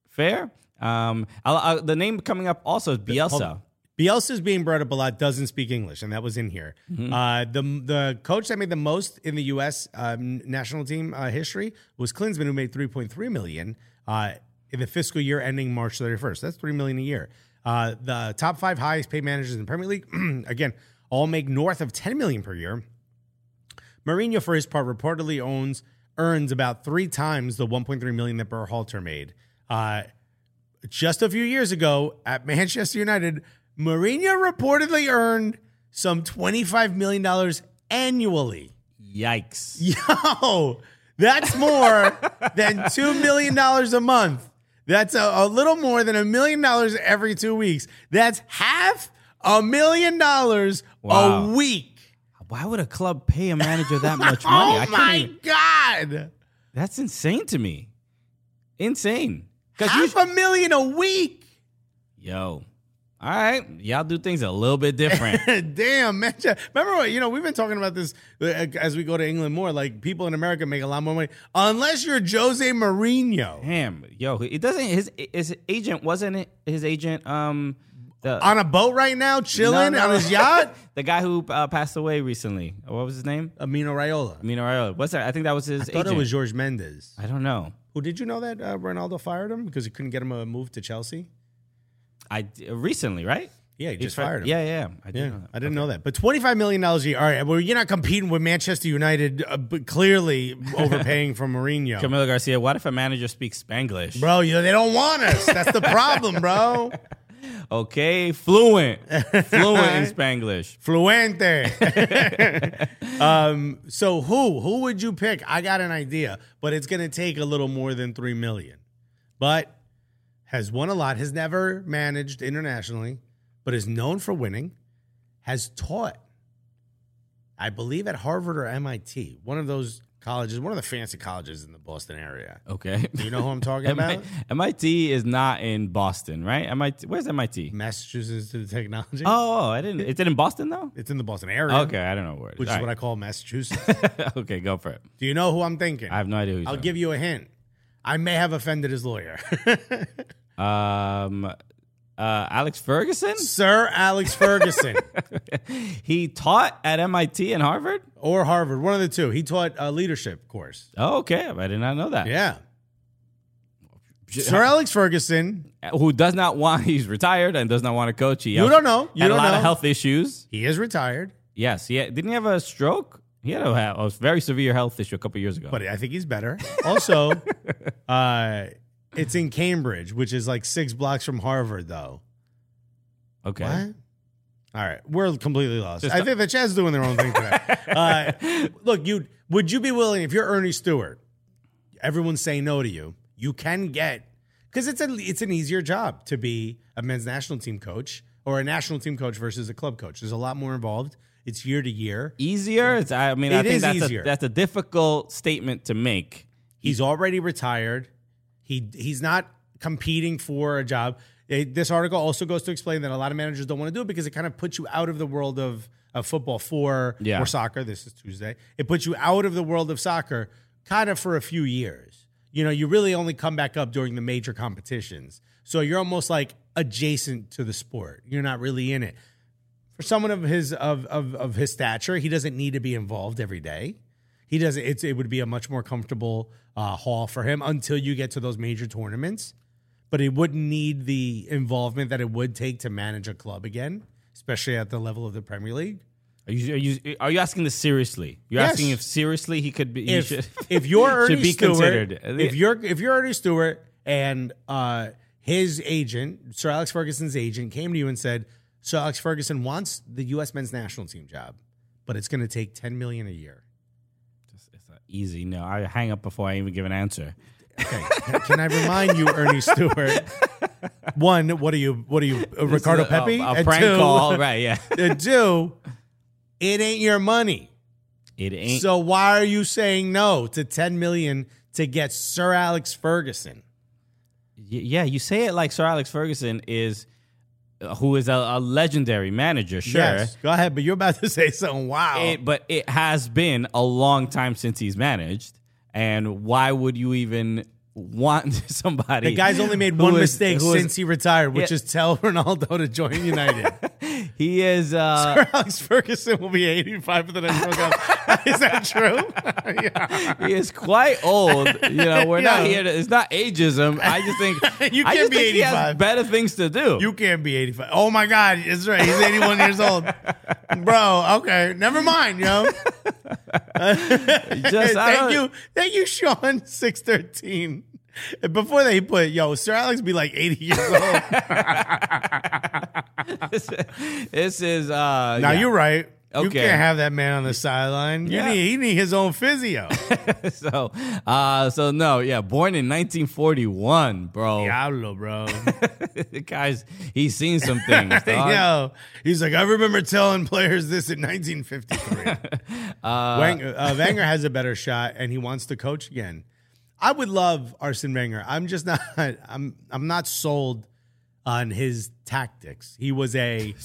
fair. Um, I'll, I'll, the name coming up also is Bielsa. Bielsa's being brought up a lot. Doesn't speak English, and that was in here. Uh, the the coach that made the most in the U.S. Um, national team uh, history was Klinsmann, who made three point three million uh, in the fiscal year ending March thirty first. That's three million a year. Uh, the top five highest paid managers in the Premier League, <clears throat> again, all make north of ten million per year. Mourinho, for his part, reportedly owns earns about three times the 1.3 million that Berhalter made. Uh, just a few years ago at Manchester United, Mourinho reportedly earned some 25 million dollars annually. Yikes! <laughs> Yo, that's more than <laughs> two million dollars a month. That's a, a little more than a million dollars every two weeks. That's half a million dollars Wow. a week. Why would a club pay a manager that <laughs> much money? Oh can't my even- god! that's insane to me. Insane. Half a million a week. yo, all right, y'all do things a little bit different. <laughs> Damn, man. Remember what, you know, we've been talking about this uh, as we go to England more. Like, people in America make a lot more money unless you're Jose Mourinho. Damn, yo, it doesn't. His his agent wasn't it his agent. Um, the On a boat right now, chilling No, no. on his yacht? <laughs> the guy who uh, passed away recently. What was his name? Amino Raiola. Mino Raiola. What's that? I think that was his I thought agent. it was George Mendes. I don't know. Who did you know that uh, Ronaldo fired him because he couldn't get him a move to Chelsea? I recently, right? Yeah, he just fi- fired him. Yeah, yeah. I did Yeah, know that. I didn't know that. But $25 million a year. All right, well, you're not competing with Manchester United, uh, but clearly overpaying for Mourinho. <laughs> Camilo Garcia. What if a manager speaks Spanglish? Bro, you, they don't want us. That's the problem, bro. <laughs> Okay, fluent, <laughs> fluent in Spanglish. Fluente. <laughs> um, so who who would you pick? I got an idea, but it's going to take a little more than three million. But has won a lot. Has never managed internationally, but is known for winning. Has taught, I believe, at Harvard or MIT, one of those colleges, one of the fancy colleges in the Boston area. Okay. Do you know who I'm <laughs> talking about? MIT is not in Boston, right? MIT. Where's MIT? Massachusetts Institute of Technology. Oh, I didn't. It's in Boston though. It's in the Boston area. Okay, I don't know where. it is. Which is All what I call Massachusetts. <laughs> okay, go for it. Do you know who I'm thinking? I have no idea who. You're I'll give you a hint. I may have offended his lawyer. <laughs> Um, uh, Alex Ferguson. Sir Alex Ferguson <laughs> He taught at MIT and Harvard. or Harvard, one of the two. He taught a leadership course. Oh, okay. I did not know that. Yeah. Sir Alex Ferguson, Who does not want? <laughs> He's retired and does not want to coach. He You don't know. You had don't a lot know. of health issues. he is retired. Yes. Yeah. Didn't he have a stroke? He had a, a very severe health issue a couple years ago. but I think he's better. Also, <laughs> uh, it's in Cambridge, which is like six blocks from Harvard, though. okay. What? All right, we're completely lost. Just- I think the Chad's doing their own thing today. <laughs> uh, look, you would you be willing if you're Earnie Stewart? Everyone's saying no to you. You can get because it's a it's an easier job to be a men's national team coach or a national team coach versus a club coach. There's a lot more involved. It's year to year. Easier? It's, I mean, I think is that's easier. a, that's a difficult statement to make. He's already retired. He he's not competing for a job. Eh, this article also goes to explain that a lot of managers don't want to do it because it kind of puts you out of the world of, of football for Yeah. or soccer. This is Tuesday. It puts you out of the world of soccer kind of for a few years. You know, you really only come back up during the major competitions. So you're almost like adjacent to the sport. You're not really in it. For someone of his of of, of his stature, he doesn't need to be involved every day. He doesn't. It's it would be a much more comfortable uh, haul for him until you get to those major tournaments. But he wouldn't need the involvement that it would take to manage a club again, especially at the level of the Premier League. Are you, are you are you asking this seriously? You're Yes. asking if seriously he could be. If should, <laughs> if you're <laughs> Earnie should be Stewart, considered. if you're if you're Earnie Stewart and uh, his agent, Sir Alex Ferguson's agent, came to you and said, Sir Alex Ferguson wants the U.S. men's national team job, but it's going to take ten million a year. Easy. No, I hang up before I even give an answer. Okay. Can I remind you, Earnie Stewart? One, what are you? What are you, uh, Ricardo Pepe? A, a And prank two- call, right? Yeah, <laughs> And two, it ain't your money. it ain't. So why are you saying no to ten million to get Sir Alex Ferguson? Y- yeah, you say it like Sir Alex Ferguson is, who is a, a legendary manager. Sure, Yes. Go ahead, but you're about to <laughs> say something. Wow. It, but it has been a long time since he's managed, and why would you even want <laughs> somebody? the guy's only made one is- mistake is- since he retired, which Yeah. is tell Ronaldo to join United. <laughs> he is. Uh, <laughs> Sir Alex Ferguson will be 85 for the next World Cup. Is that true? yeah. he is quite old. You know, we're not here to. It's not ageism. I just think You can't just be think he has 85. better things to do. You can't be 85. Oh my God, that's right. He's 81 years old. Bro, okay. Never mind, yo. <laughs> just Thank you. Thank you, Sean <laughs> 613. Before they put, yo, Sir Alex be like 80 years old. <laughs> This is. Uh, now yeah. you're right. You can't have that man on the sideline. Yeah. need, he need his own physio. <laughs> so, uh, so no, yeah, born in 1941, bro. Diablo, bro. <laughs> the guy's he's seen some <laughs> things. Yo, he's like, I remember telling players this in 1953. uh, Wenger, uh, Wenger has a better shot, and he wants to coach again. I would love Arsene Wenger. I'm just not. I'm. I'm not sold on his tactics. He was a.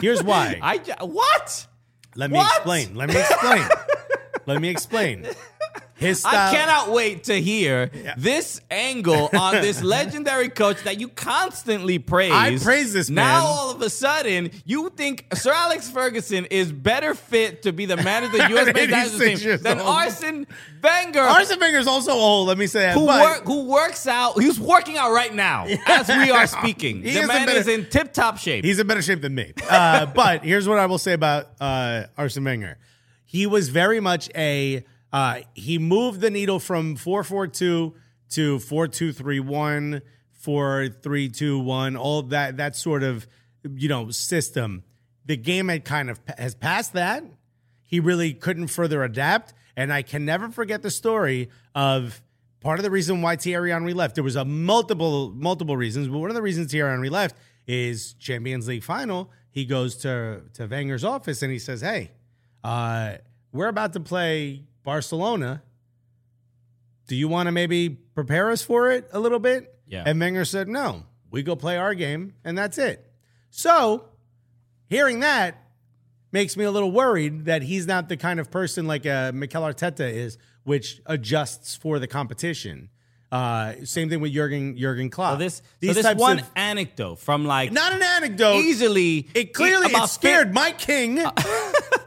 Here's why. I what? Let me What? explain. Let me explain. <laughs> Let me explain. His style. I cannot wait to hear this angle on this <laughs> legendary coach that you constantly praise. I praise this Now man. all of a sudden, you think Sir Alex Ferguson is better fit to be the manager of the U.S. Men's national team than old. Arsene Wenger, Arsene Wenger is also old. Let me say that. who work, who works out. He's working out right now <laughs> as we are speaking. He the is man better- is in tip top shape. He's in better shape than me. Uh, <laughs> but here's what I will say about uh, Arsene Wenger. He was very much a. Uh, he moved the needle from four four two to four two three one, four three two one. All that that sort of you know system. The game had kind of has passed that. He really couldn't further adapt, and I can never forget the story of part of the reason why Thierry Henry left. There was a multiple multiple reasons, but one of the reasons Thierry Henry left is Champions League final. He goes to to Wenger's office and he says, "Hey, uh, we're about to play Barcelona. Do you want to maybe prepare us for it a little bit?" Yeah. And Wenger said, "No, we go play our game, and that's it." So, hearing that makes me a little worried that he's not the kind of person like uh, Mikel Arteta is, which adjusts for the competition. Uh, same thing with Jurgen Jurgen Klopp. so this, so this one of anecdote from like not an anecdote. easily It clearly about it scared my king, <laughs>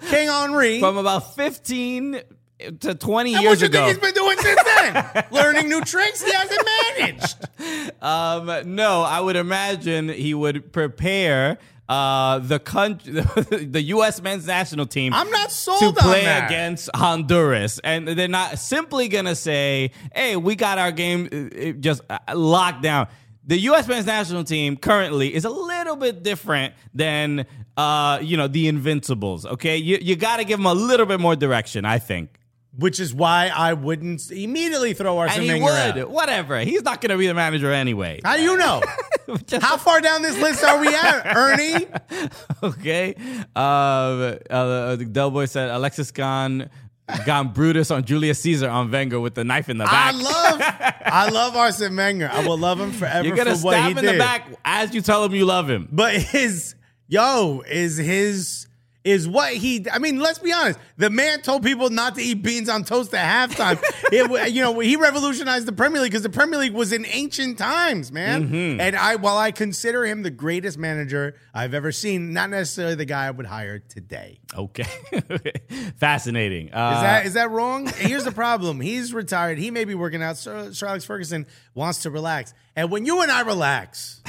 King Henry. from about 15 to 20 And years what do you ago. think he's been doing since then? <laughs> Learning new tricks he hasn't managed. Um, no, I would imagine he would prepare uh, the country, <laughs> the U.S. men's national team. I'm not sold to play that. against Honduras, and they're not simply gonna say, "Hey, we got our game uh, uh, just uh, locked down." The U.S. men's national team currently is a little bit different than, uh, you know, the Invincibles. Okay, you you got to give them a little bit more direction, I think. Which is why I wouldn't immediately throw And Arsene he Wenger would, out. Whatever. He's not going to be the manager anyway. How do you know? <laughs> How far down this list are we at, <laughs> Earnie? okay. Uh, uh, Del Boy said Alexis gone gone Brutus on Julius Caesar on Wenger with the knife in the back. I love, I <laughs> love Arsene Wenger. I will love him forever You're gonna for stab him in did. the back as you tell him you love him. But his yo is his is what he. I mean, let's be honest. The man told people not to eat beans on toast at halftime. <laughs> it, you know, he revolutionized the Premier League because the Premier League was in ancient times, man. Mm-hmm. And I, while I consider him the greatest manager I've ever seen, not necessarily the guy I would hire today. Okay. <laughs> Fascinating. Uh, Is that is that wrong? Here's the problem. He's retired. He may be working out. Sir, Sir Alex Ferguson wants to relax. And when you and I relax,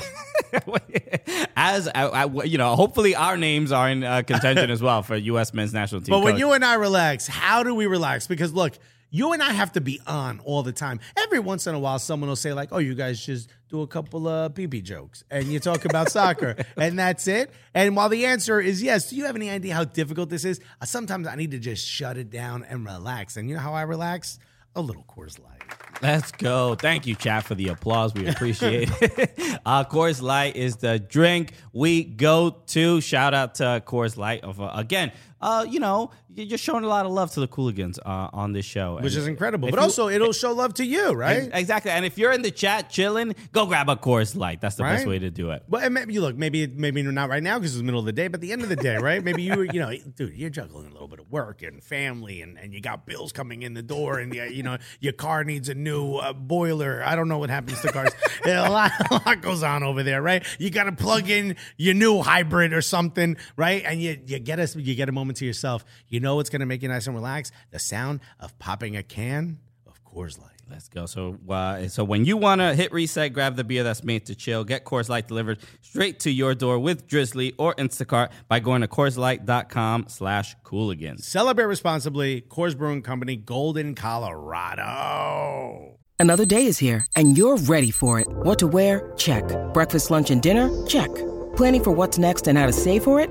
<laughs> as I, I- you know, hopefully our names are in uh, contention as well for U.S. men's national team. But when you and I relax, how do we relax? Because look, you and I have to be on all the time. Every once in a while, someone will say like, "Oh, you guys just do a couple of pee jokes and you talk about <laughs> soccer, and that's it." And while the answer is yes, do you have any idea how difficult this is? Uh, sometimes I need to just shut it down and relax. And you know how I relax? A little Coors Light. Let's go. Thank you, chat, for the applause. We appreciate it. <laughs> uh, Coors Light is the drink we go to. Shout out to Coors Light. Of uh, again, uh, you know, you're just showing a lot of love to the Cooligans uh, on this show, Which And is incredible, but you- also it'll show love to you, right? exactly. And if you're in the chat chilling, go grab a Coors Light. That's the best way to do it. Well, and maybe you look, maybe maybe not right now because it's the middle of the day, but at the end of the day, right? Maybe you, you know, dude, you're juggling a little bit of work and family, and, and you got bills coming in the door, and you, you know your car needs a new uh, boiler. I don't know what happens to cars. <laughs> a lot, a lot goes on over there, right? You got to plug in your new hybrid or something, right? And you you get us, you get a moment to yourself. You know what's going to make you nice and relaxed? The sound of popping a can of Coors Light. Let's go. So, uh, so when you want to hit reset, grab the beer that's made to chill. Get Coors Light delivered straight to your door with Drizly or Instacart by going to CoorsLight.com slash Cooligans. Celebrate responsibly. Coors Brewing Company, Golden, Colorado. Another day is here, and you're ready for it. What to wear? Check. Breakfast, lunch, and dinner? Check. Planning for what's next and how to save for it?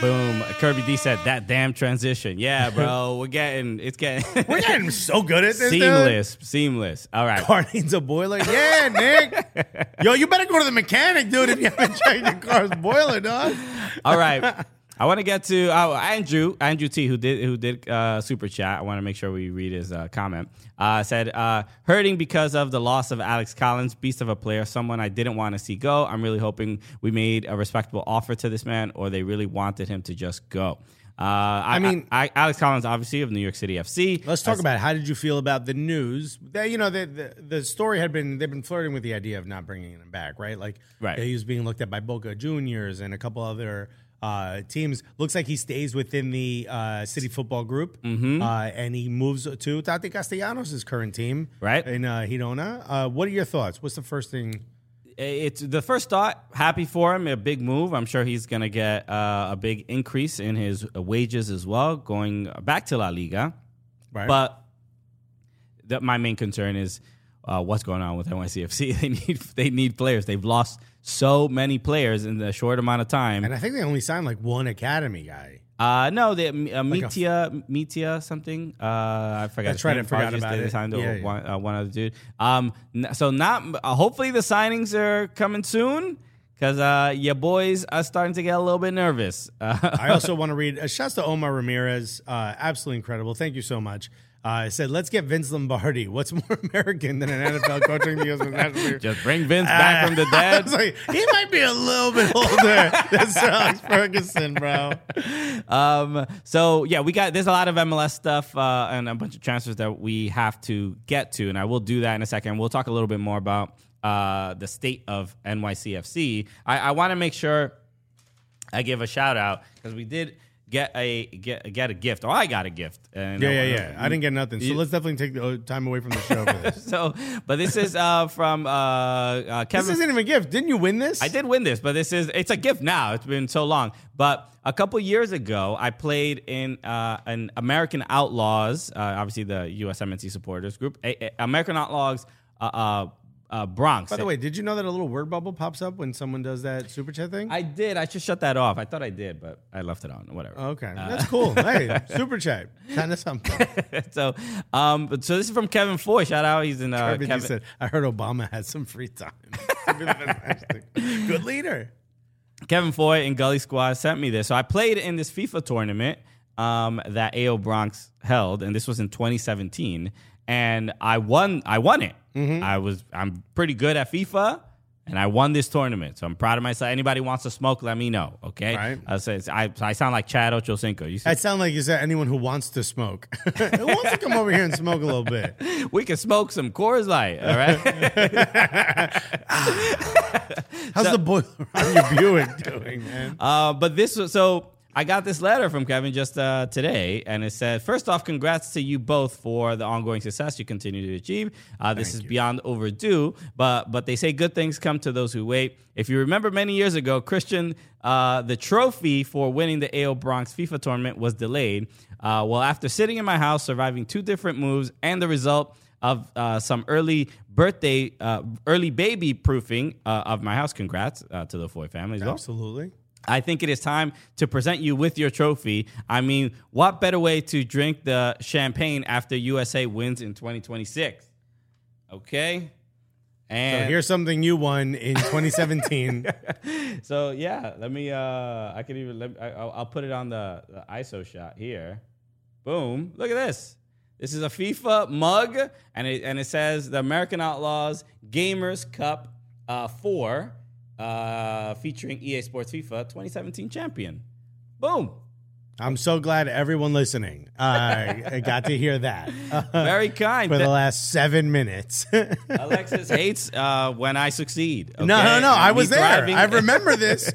Boom. Kirby D said that damn transition. Yeah, bro. <laughs> We're getting, it's getting We're getting so good at this. dude. seamless. Seamless. All right. Car needs a boiler. Yeah, Nick. <laughs> Yo, you better go to the mechanic, dude, if you haven't checked your car's boiler, dog. All right. <laughs> I want to get to uh, Andrew, Andrew T, who did who did uh, super chat. I want to make sure we read his uh, comment. Uh, said uh, hurting because of the loss of Alex Callens, beast of a player, someone I didn't want to see go. I'm really hoping we made a respectable offer to this man, or they really wanted him to just go. Uh, I, mean- I, Alex Callens, obviously of New York City FC. Let's talk about it. how did you feel about the news? That, you know, the, the the story had been they've been flirting with the idea of not bringing him back, right? Like, Right. he was being looked at by Boca Juniors and a couple other uh, teams. Looks like he stays within the uh, City Football Group, mm-hmm. uh, and he moves to Tati Castellanos' current team, Right. in uh, Girona. Uh, what are your thoughts? What's the first thing? it's the first thought. Happy for him, a big move. I'm sure he's going to get uh, a big increase in his wages as well, going back to La Liga. Right. But that my main concern is uh, what's going on with NYCFC. <laughs> They need they need players. They've lost so many players in a short amount of time. and I think they only signed like one academy guy. Uh, no, they, uh, a- Mitia, Mitia something. Uh, I forgot. That's right, I forgot about it. signed Yeah, yeah. one, uh, one other dude. Um, so not. Uh, hopefully the signings are coming soon because uh, your boys are starting to get a little bit nervous. Uh, <laughs> I also want to read. Uh, shouts to Omar Ramirez. Uh, absolutely incredible. Thank you so much. Uh, I said, let's get Vince Lombardi. What's <laughs> more American than an NFL coaching the U.S. national team? Just bring Vince back from the <laughs> dead. like, he might be a little bit older than Sir <laughs> Alex Ferguson, bro. Um, so yeah, we got there's a lot of MLS stuff uh, and a bunch of transfers that we have to get to, and I will do that in a second. We'll talk a little bit more about uh, the state of NYCFC. I, I want to make sure I give a shout out because we did get a get get a gift, or I got a gift. And Yeah, yeah, yeah. I didn't get nothing. So You- let's definitely take the uh, time away from the show for this. <laughs> So, but this is uh, from uh, uh, Kevin. this isn't even a gift. Didn't you win this? I did win this, but this is it's a gift now. It's been so long. But a couple years ago, I played in uh, an American Outlaws, uh, obviously the USMNT supporters group, a, a- American Outlaws uh, uh, uh, Bronx. By the way, did you know that a little word bubble pops up when someone does that super chat thing? I did. I should shut that off. I thought I did, but I left it on. Whatever. okay, that's cool. <laughs> hey, super chat, kind of something. <laughs> so, um, but so this is from Kevin Foy. Shout out. He's in uh, Kevin. said, I heard Obama had some free time. <laughs> Good leader. Kevin Foy and Gully Squad sent me this. So I played in this FIFA tournament um, that AO Bronx held, and this was in 2017. And I won. I won it. I was. I'm pretty good at FIFA, and I won this tournament. So I'm proud of myself. Anybody wants to smoke? Let me know. Okay. Right. I says I. I sound like Chad Ochocinco. You see, That sound like you said anyone who wants to smoke. <laughs> who wants to come over here and smoke a little bit? <laughs> we can smoke some Coors Light. All right. <laughs> How's the boiler on your Buick doing, man? Uh, but this was so I got this letter from Kevin just uh, today, and it said, first off, congrats to you both for the ongoing success you continue to achieve. Uh, this is beyond overdue, but but they say good things come to those who wait. If you remember many years ago, Christian, uh, the trophy for winning the AO Bronx FIFA tournament was delayed. Uh, well, after sitting in my house, surviving two different moves, and the result of uh, some early birthday, uh, early baby proofing uh, of my house. Congrats uh, to the Foy family as well. Absolutely. I think it is time to present you with your trophy. I mean, what better way to drink the champagne after USA wins in 2026? Okay. And So here's something you won in 2017. <laughs> so yeah, let me. Uh, I can even. Let, I, I'll, I'll put it on the, the ISO shot here. Boom! Look at this. This is a FIFA mug, and it and it says the American Outlaws Gamers Cup uh, Four, uh, featuring EA Sports FIFA 2017 champion. Boom! I'm so glad everyone listening uh, <laughs> got to hear that <laughs> Very kind. for the last seven minutes. <laughs> Alexis hates uh, when I succeed. No, no, no. I was there. thriving- I remember this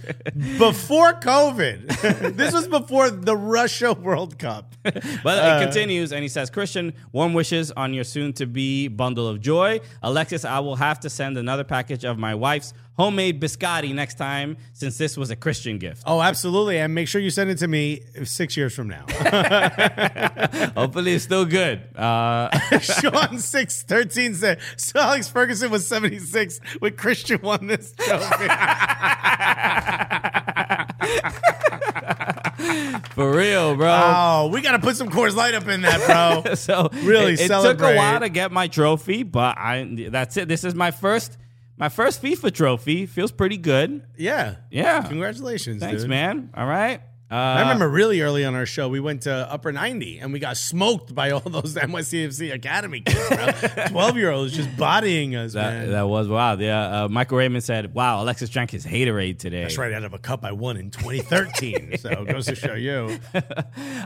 before COVID. this was before the Russia World Cup. But Uh, it continues, and he says, Christian, warm wishes on your soon to be bundle of joy. Alexis, I will have to send another package of my wife's homemade biscotti next time since this was a Christian gift. Oh, absolutely. And make sure you send it to me six years from now. <laughs> Hopefully, it's still good. Uh, <laughs> Sean six thirteen said so. Alex Ferguson was seventy six when Christian won this trophy. <laughs> for real, bro. oh, we got to put some Coors Light up in that, bro. so Really it, it took a while to get my trophy, but I that's it. This is my first my first FIFA trophy. Feels pretty good. Yeah, Yeah. Congratulations, Thanks, dude. man. All right. Uh, I remember really early on our show, we went to Upper 90 and we got smoked by all <laughs> those NYCFC Academy kids, <laughs> 12 year olds just bodying us, that, man. that was wild. Yeah. Uh, Michael Raymond said, "Wow, Alexis drank his haterade today." That's right out of a cup I won in 2013. <laughs> so it goes to show you.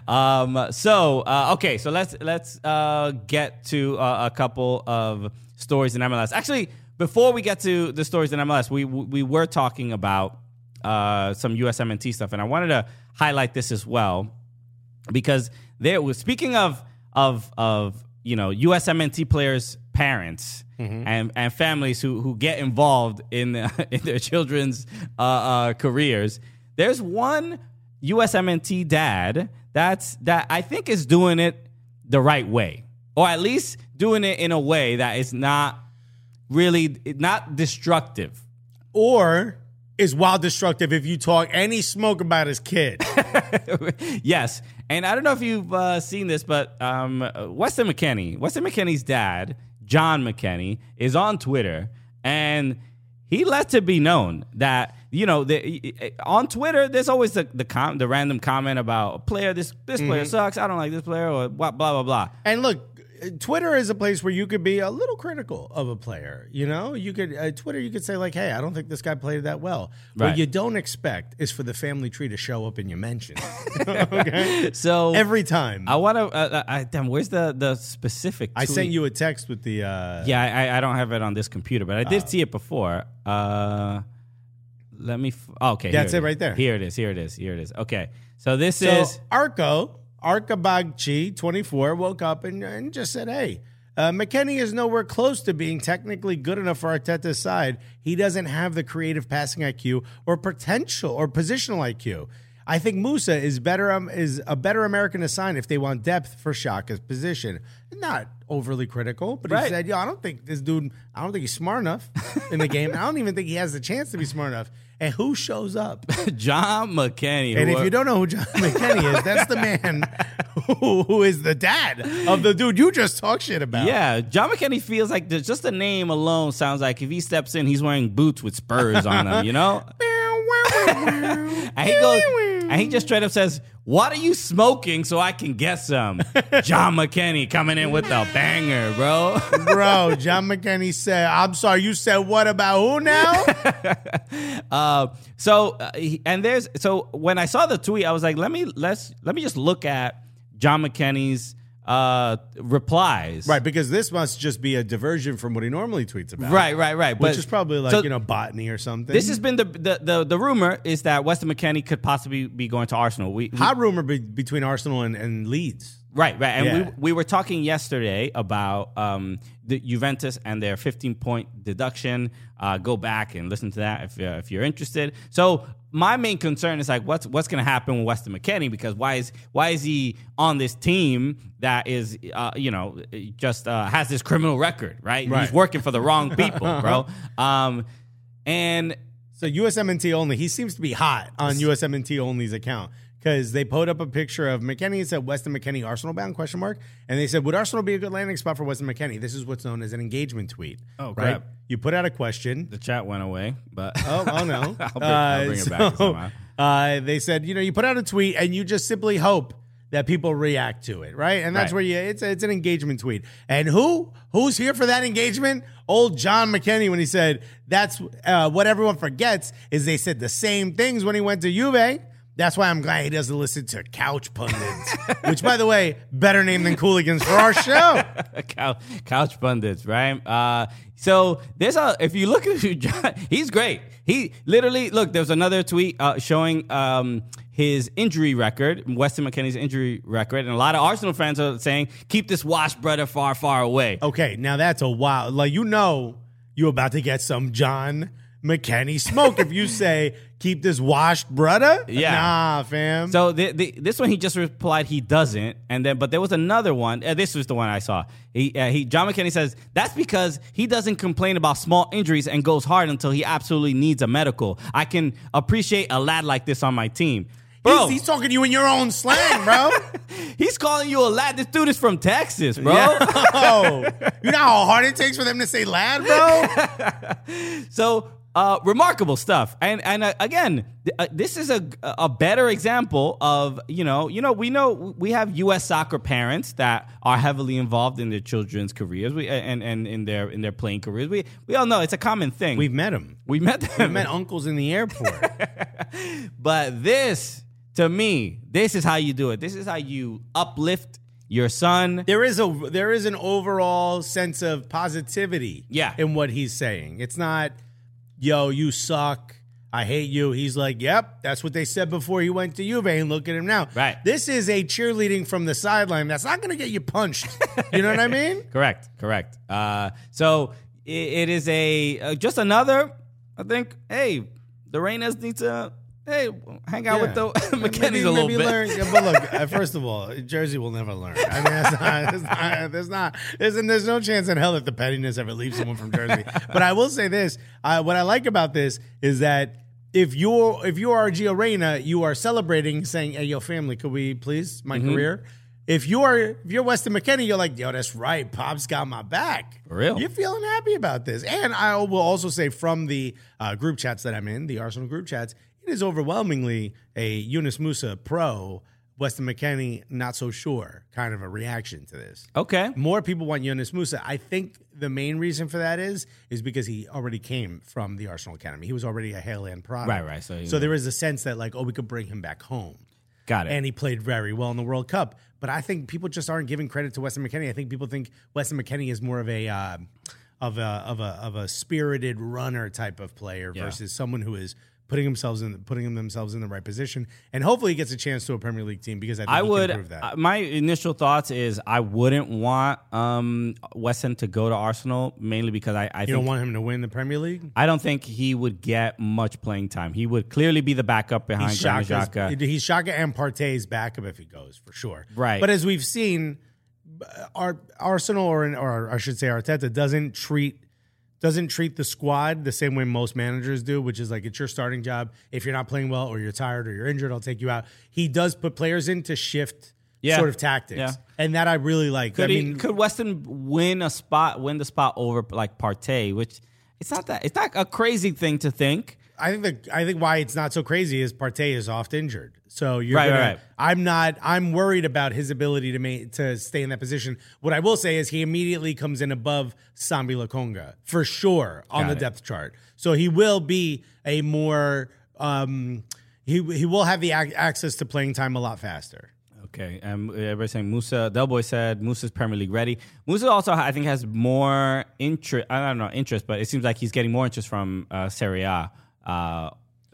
Um, so uh, okay, so let's let's uh, get to uh, a couple of stories in MLS. Actually, before we get to the stories in MLS, we we were talking about uh, some USMNT stuff, and I wanted to highlight this as well because there was speaking of of of you know USMNT players' parents and and families who who get involved in <laughs> in their children's uh, uh, careers. There's one USMNT dad that's that I think is doing it the right way, or at least doing it in a way that is not really not destructive. Or is wild destructive if you talk any smoke about his kid. <laughs> yes, and I don't know if you've uh, seen this, but um, Weston McKennie, Weston McKennie's dad, John McKennie, is on Twitter, and he let it be known that you know the, on Twitter, there's always the the, com- the random comment about a player. This this player sucks. I don't like this player, or blah blah blah blah. And look, Twitter is a place where you could be a little critical of a player. You know, you could uh, Twitter. You could say like, "Hey, I don't think this guy played that well." Right. What you don't expect is for the family tree to show up in your mention. <laughs> okay, <laughs> So every time. I want to. Uh, I, damn, where's the the specific? I sent you a text with the. Uh, Yeah, I, I don't have it on this computer, but I did see it before. Uh, let me. F- oh, okay, That's here it right there. Here it is. Here it is. Here it is. Okay, so this So is Arco, Arkabagchi, 24, woke up and, and just said, hey, uh, McKennie is nowhere close to being technically good enough for Arteta's side. He doesn't have the creative passing IQ or potential or positional IQ. I think Musa is better um, is a better American to sign if they want depth for Xhaka's position. Not overly critical, but Right. he said, "Yo, I don't think this dude. I don't think he's smart enough in the <laughs> game. I don't even think he has the chance to be smart enough." And who shows up? <laughs> John McKennie. And if you don't know who John <laughs> McKennie is, that's the man who, who is the dad of the dude you just talked shit about. Yeah, John McKennie feels like just the name alone sounds like if he steps in, he's wearing boots with spurs on them, you know? and he goes, and he just straight up says, "What are you smoking so I can get some?" <laughs> John McKennie coming in with a banger, bro. <laughs> Bro, John McKennie said, I'm sorry, you said what about who now? <laughs> Uh, so uh, he- and there's so when I saw the tweet, I was like, let me let's let me just look at John McKennie's uh replies. right, because this must just be a diversion from what he normally tweets about. right, right, right. Which But- is probably like, so you know, botany or something. This has been the, the the the rumor is that Weston McKennie could possibly be going to Arsenal. We, we- hot rumor be- between Arsenal and, and Leeds. Right, right. And Yeah. we, we were talking yesterday about um, the Juventus and their 15 point deduction. Uh, go back and listen to that if, uh, if you're interested. So, my main concern is like, what's what's going to happen with Weston McKennie? Because why is why is he on this team that is, uh, you know, just uh, has this criminal record, right? Right. He's working for the wrong people, bro. <laughs> Um, and So USMNT only, he seems to be hot on USMNT only's account because they put up a picture of McKennie and said Weston McKennie Arsenal bound question mark, and they said would Arsenal be a good landing spot for Weston McKennie? This is what's known as an engagement tweet. Oh, right? crap. You put out a question. the chat went away, but Oh, oh no. <laughs> I'll bring- I'll bring it back somehow. uh, they said, you know, you put out a tweet and you just simply hope that people react to it, right? And that's Right. where you it's it's an engagement tweet. And who who's here for that engagement? Old John McKennie when he said that's uh, what everyone forgets is they said the same things when he went to Juve. That's why I'm glad he doesn't listen to Couch Pundits, which, by the way, better name than Cooligans for our show. <laughs> Couch, couch pundits, right? Uh, so there's a if you look at <laughs> John, he's great. He literally look. There's another tweet uh, showing um, his injury record, Weston McKennie's injury record, and a lot of Arsenal fans are saying, "Keep this washed brother far, far away." Okay, now that's a wild. Like you know, you're about to get some John McKennie smoke if you say keep this washed, brother. Yeah. nah, fam. So the, the, this one he just replied he doesn't, and then but there was another one. Uh, this was the one I saw. He uh, he John McKennie says that's because he doesn't complain about small injuries and goes hard until he absolutely needs a medical. I can appreciate a lad like this on my team, bro. he's, he's talking to you in your own slang, bro. <laughs> He's calling you a lad. This dude is from Texas, bro. oh, <laughs> you know how hard it takes for them to say lad, bro. <laughs> So uh, remarkable stuff, and and uh, again, th- uh, this is a a better example of you know you know we know we have U.S. soccer parents that are heavily involved in their children's careers, we and and in their in their playing careers. We we all know it's a common thing. We've met them. we met We met uncles in the airport. <laughs> but this to me, this is how you do it. This is how you uplift your son. there is a there is an overall sense of positivity Yeah. in what he's saying. It's not, yo, you suck. I hate you. He's like, yep, that's what they said before he went to Juve, and look at him now. Right. This is a cheerleading from the sideline. That's not going to get you punched. You know what I <laughs> mean? Correct, correct. Uh, so i it is a uh, just another. I think. Hey, the Reynas need to hey hang out with the McKennies <laughs> Maybe- a little maybe bit. Learn, but look, uh, first of all, Jersey will never learn. I mean, that's not, that's not, there's not, there's, there's no chance in hell that the pettiness ever leaves someone from Jersey. but I will say this: uh, what I like about this is that if you're if you are Gio Reyna, you are celebrating, saying, "Hey, yo, family, could we please my Mm-hmm. career." If you're if you're Weston McKennie, you're like, yo, that's right. Pop's got my back. For real. You're feeling happy about this. And I will also say from the uh, group chats that I'm in, the Arsenal group chats, it is overwhelmingly a Yunus Musa pro Weston McKennie, not so sure, kind of a reaction to this. Okay. More people want Yunus Musa. I think the main reason for that is is because he already came from the Arsenal Academy. He was already a Hale End product. Right, right. So, you So know. there is a sense that like, oh, we could bring him back home. Got it. And he played very well in the World Cup. But I think people just aren't giving credit to Weston McKennie. I think people think Weston McKennie is more of a uh, of a of a of a spirited runner type of player Yeah. versus someone who is putting themselves in putting themselves in the right position. And hopefully he gets a chance to a Premier League team because I think I he would. uh, my initial thoughts is I wouldn't want um, Weston to go to Arsenal mainly because I, I you don't want him to win the Premier League. I don't think he would get much playing time. He would clearly be the backup behind He's Xhaka. he's Xhaka and Partey's backup if he goes for sure. Right. But as we've seen, uh, our Arsenal or or I should say Arteta doesn't treat doesn't treat the squad the same way most managers do, which is like it's your starting job. If you're not playing well or you're tired or you're injured, I'll take you out. He does put players in to shift Yeah. sort of tactics. Yeah. And that I really like. Could I he, mean, could Weston win a spot, win the spot over like Partey, which it's not that it's not a crazy thing to think. I think the I think why it's not so crazy is Partey is oft injured. So you're Right, gonna, right. I'm not. I'm worried about his ability to make to stay in that position. What I will say is he immediately comes in above Sambi Lokonga for sure on Got the it. depth chart. So he will be a more. Um, he he will have the ac- access to playing time a lot faster. Okay, um, everybody's saying Musa. Del Boy said Musa's Premier League ready. Musa also, I think, has more interest. I don't know interest, but it seems like he's getting more interest from uh, Serie A. Uh,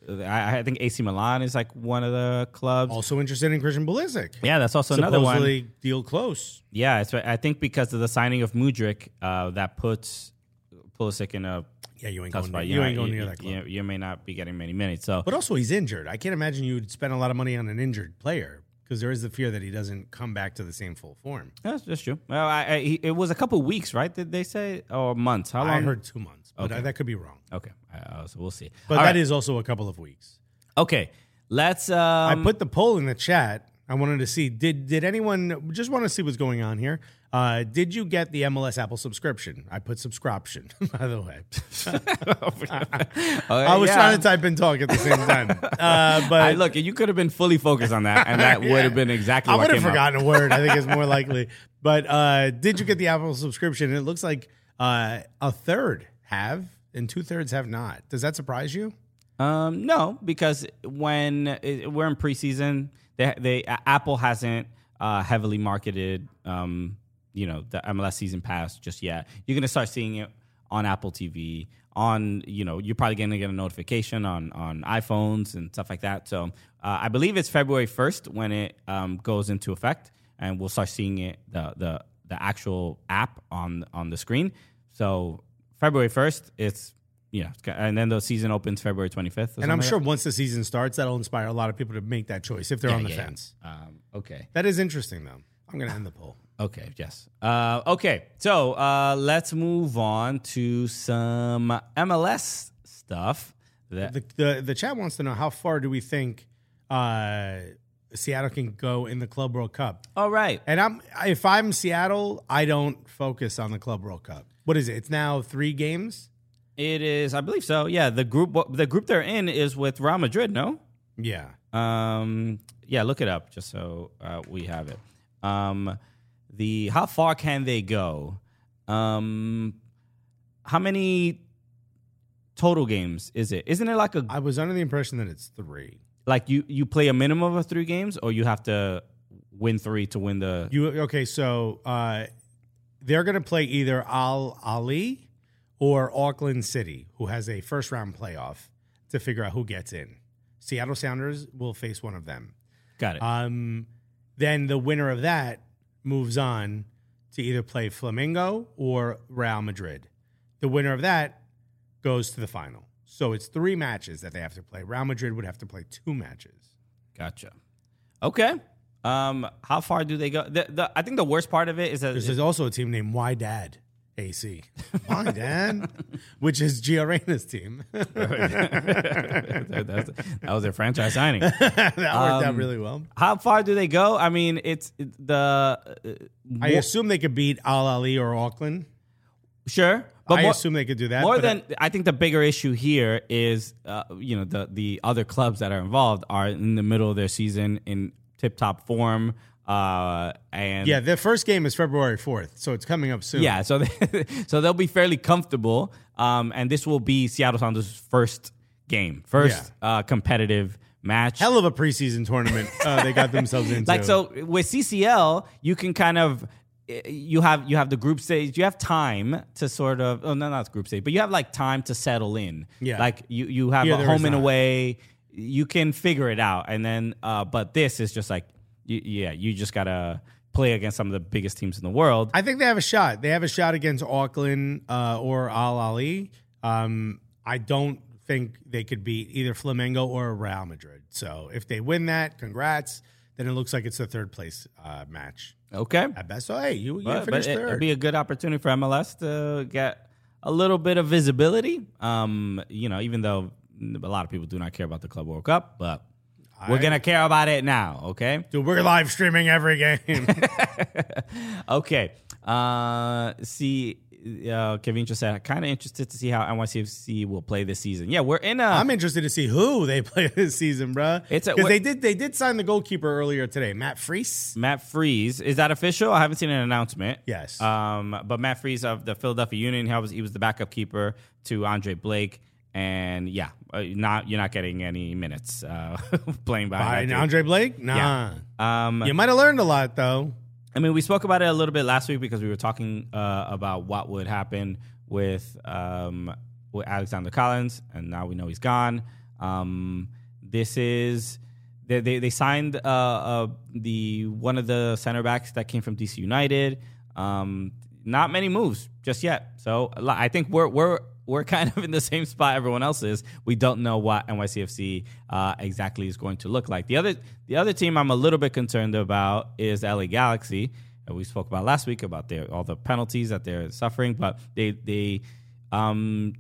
I, I think AC Milan is like one of the clubs. Also interested in Christian Pulisic. yeah, that's also another one. Supposedly deal close. Yeah, it's, I think because of the signing of Mudryk, uh, that puts Pulisic in a Yeah, you ain't going. spot. You You're ain't going you, near that club. you, you may not be getting many minutes. So But also, he's injured. I can't imagine you'd spend a lot of money on an injured player because there is the fear that he doesn't come back to the same full form. that's, that's true. Well, I, I, he, it was a couple weeks, right? Did they say or months? How long? I heard two months, but Okay. I, that could be wrong. Okay, uh, so we'll see. But All that is right. also a couple of weeks. okay. Let's. Um, I put the poll in the chat. I wanted to see did did anyone just want to see what's going on here? Uh, did you get the MLS Apple subscription? I put subscription, <laughs> by the way. <laughs> I was trying to type and talk at the same time. <laughs> Uh, but I look, you could have been fully focused on that, and that would have been exactly. I would have came up. forgotten a word. I think it's more likely. But uh, did you get the Apple subscription? It looks like uh, a third have and two thirds have not. Does that surprise you? Um, no, because when it, we're in preseason, they, they Apple hasn't uh, heavily marketed, um, you know, the MLS season pass just yet. You're gonna start seeing it on Apple TV. On you know, you're probably gonna get a notification on on iPhones and stuff like that. So uh, I believe it's February 1st when it um, goes into effect, and we'll start seeing it the the the actual app on on the screen. So February 1st, it's yeah, and then the season opens February 25th. And I'm sure once the season starts, that'll inspire a lot of people to make that choice if they're that. on the Yeah, yeah, fence. yeah. Um, okay. That is interesting, though. I'm going to end the poll. Okay. Yes. Uh, okay. So uh, let's move on to some MLS stuff. That The, the the chat wants to know how far do we think uh, Seattle can go in the Club World Cup? all right. And I'm if I'm Seattle, I don't focus on the Club World Cup. What is it? It's now three games. It is. I believe so. Yeah. The group. The group they're in is with Real Madrid. No. Yeah. Um, yeah, look it up just so uh, we have it. Um, the how far can they go? Um, how many total games is it? Isn't it like a I was under the impression that it's three. like you you play a minimum of three games, or you have to win three to win the? You okay? So uh, they're going to play either Al Ahly or Auckland City, who has a first round playoff to figure out who gets in. Seattle Sounders will face one of them. Got it. Um, then the winner of that moves on to either play Flamengo or Real Madrid. The winner of that goes to the final. So it's three matches that they have to play. Real Madrid would have to play two matches. gotcha. Okay. Um, how far do they go? The, the, I think the worst part of it is that There's also a team named Wydad AC. Why Dad? <laughs> Which is Gio Reyna's team. that, <laughs> that's- that was their franchise signing. <laughs> that worked out Um, really well. How far do they go? I mean, it's the uh, I assume they could beat Al Ahly or Auckland. sure, but I more, assume they could do that. more than I think the bigger issue here is uh, you know the the other clubs that are involved are in the middle of their season in tip top form. Uh, and Yeah, the first game is February 4th, so it's coming up soon. yeah, so they, <laughs> so they'll be fairly comfortable. Um, and this will be Seattle Sounders' first game, first uh, competitive match. Hell of a preseason tournament uh, they got themselves <laughs> into. like so with CCL, you can kind of eh, you have you have the group stage. You have time to sort of oh no not group stage, but you have like time to settle in. Yeah. like you you have Here a home and away. You can figure it out, and then uh, but this is just like you, yeah, you just gotta play against some of the biggest teams in the world. I think they have a shot. They have a shot against Auckland uh, or Al Ahly. Um, I don't think they could beat either Flamengo or Real Madrid. So if they win that, congrats. Then it looks like it's the third place uh, match okay, at best. So hey, you, you but, finished but it, third. would be a good opportunity for MLS to get a little bit of visibility. Um, you know, even though a lot of people do not care about the Club World Cup, but we're gonna care about it now. Okay, Dude, we're live streaming every game. <laughs> <laughs> okay. Uh, see, uh, Kevin just said, kind of interested to see how NYCFC will play this season. Yeah, we're in a. I'm interested to see who they <laughs> play this season, bruh. It's a- because they did they did sign the goalkeeper earlier today, Matt Freese. Matt Freese is that official? I haven't seen an announcement. Yes. Um, but Matt Freese of the Philadelphia Union, he was he was the backup keeper to Andre Blake, and yeah, uh, not you're not getting any minutes uh, <laughs> playing By behind dude. Andre Blake? Nah. Yeah. Um, You might have learned a lot though. I mean, we spoke about it a little bit last week because we were talking uh, about what would happen with um, with Alexander Callens, and now we know he's gone. Um, this is they they, they signed uh, uh, the one of the center backs that came from DC United. Um, not many moves just yet, so I think we're we're we're kind of in the same spot everyone else is. We don't know what NYCFC uh, exactly is going to look like. The other the other team I'm a little bit concerned about is LA Galaxy. And we spoke about last week about their all the penalties that they're suffering, but they they um,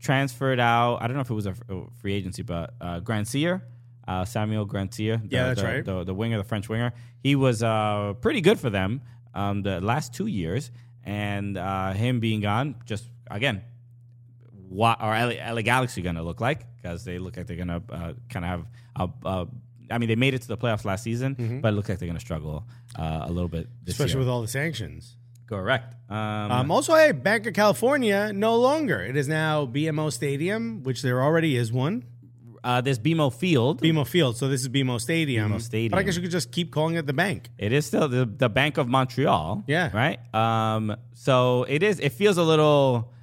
transferred out. I don't know if it was a, free agency, but uh, Grandsir, uh, Samuel Grandsir, the, Yeah, that's the, right. The, the winger, the French winger, he was uh, pretty good for them um, the last two years, and uh, him being gone, just again, what are LA, LA Galaxy going to look like? Because they look like they're going to uh, kind of have a. a I mean, they made it to the playoffs last season, but it looks like they're going to struggle uh, a little bit this Mm-hmm. Especially year. with all the sanctions. Correct. Um, Um, also, hey, Banc of California no longer. It is now BMO Stadium, which there already is one. uh, there's BMO Field. BMO Field. So this is BMO Stadium. BMO Stadium. But I guess you could just keep calling it the bank. It is still the, the Bank of Montreal. Yeah. Right. Um. So it is. It feels a little.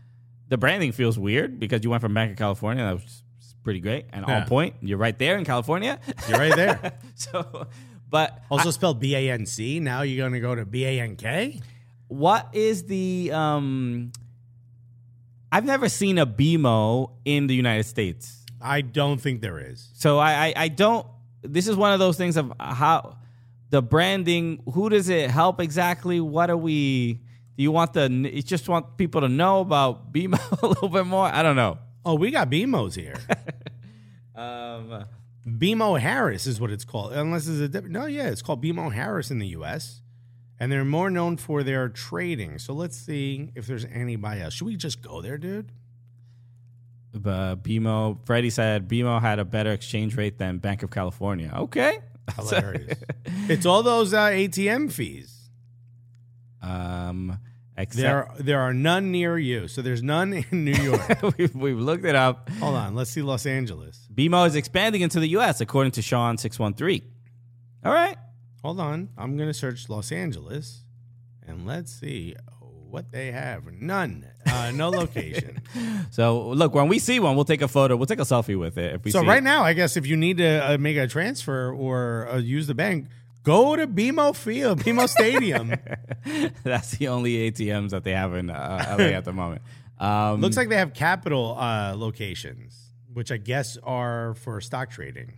The branding feels weird because you went from Banc of California. That was pretty great and Yeah. on point. You're right there in California. You're right there. <laughs> so, but Also spelled B A N C. Now you're going to go to B A N K. what is the um? I've never seen a BMO in the United States. I don't think there is. So I, I, I don't. This is one of those things of how the branding. Who does it help exactly? What are we? Do you want the? You just want people to know about BMO <laughs> a little bit more? I don't know. Oh, we got BMOs here. <laughs> Um, BMO Harris is what it's called. Unless it's a. No, yeah, it's called BMO Harris in the U.S. And they're more known for their trading. So let's see if there's anybody else. Should we just go there, dude? but BMO. Freddie said BMO had a better exchange rate than Banc of California. Okay. <laughs> Hilarious. it's all those uh, ATM fees. Um, except There, there are none near you. So there's none in New <laughs> York. we've, we've looked it up. Hold on, let's see Los Angeles. BMO is expanding into the U.S. according to Sean six one three. All right. Hold on, I'm gonna search Los Angeles, and let's see what they have. None, uh, no <laughs> location. So look, when we see one, we'll take a photo. We'll take a selfie with it. If we so right it. now, I guess if you need to uh, make a transfer or uh, use the bank, go to BMO Field, BMO Stadium. <laughs> That's the only ATMs that they have in uh, LA at the moment. Um, Looks like they have capital uh, locations, which I guess are for stock trading.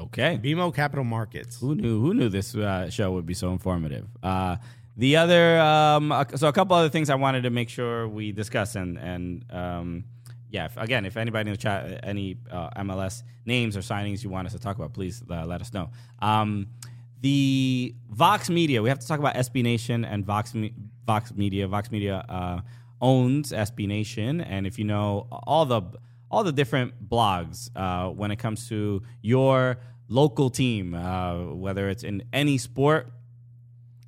okay. BMO Capital Markets. Who knew? Who knew this uh, show would be so informative? Uh, the other, um, uh, so a couple other things I wanted to make sure we discuss, and and um, yeah, if, again, if anybody in the chat, any uh, MLS names or signings you want us to talk about, please uh, let us know. Um, the Vox Media, we have to talk about SB Nation and Vox Vox Media. Vox Media uh, owns SB Nation, and if you know all the all the different blogs uh, when it comes to your local team, uh, whether it's in any sport.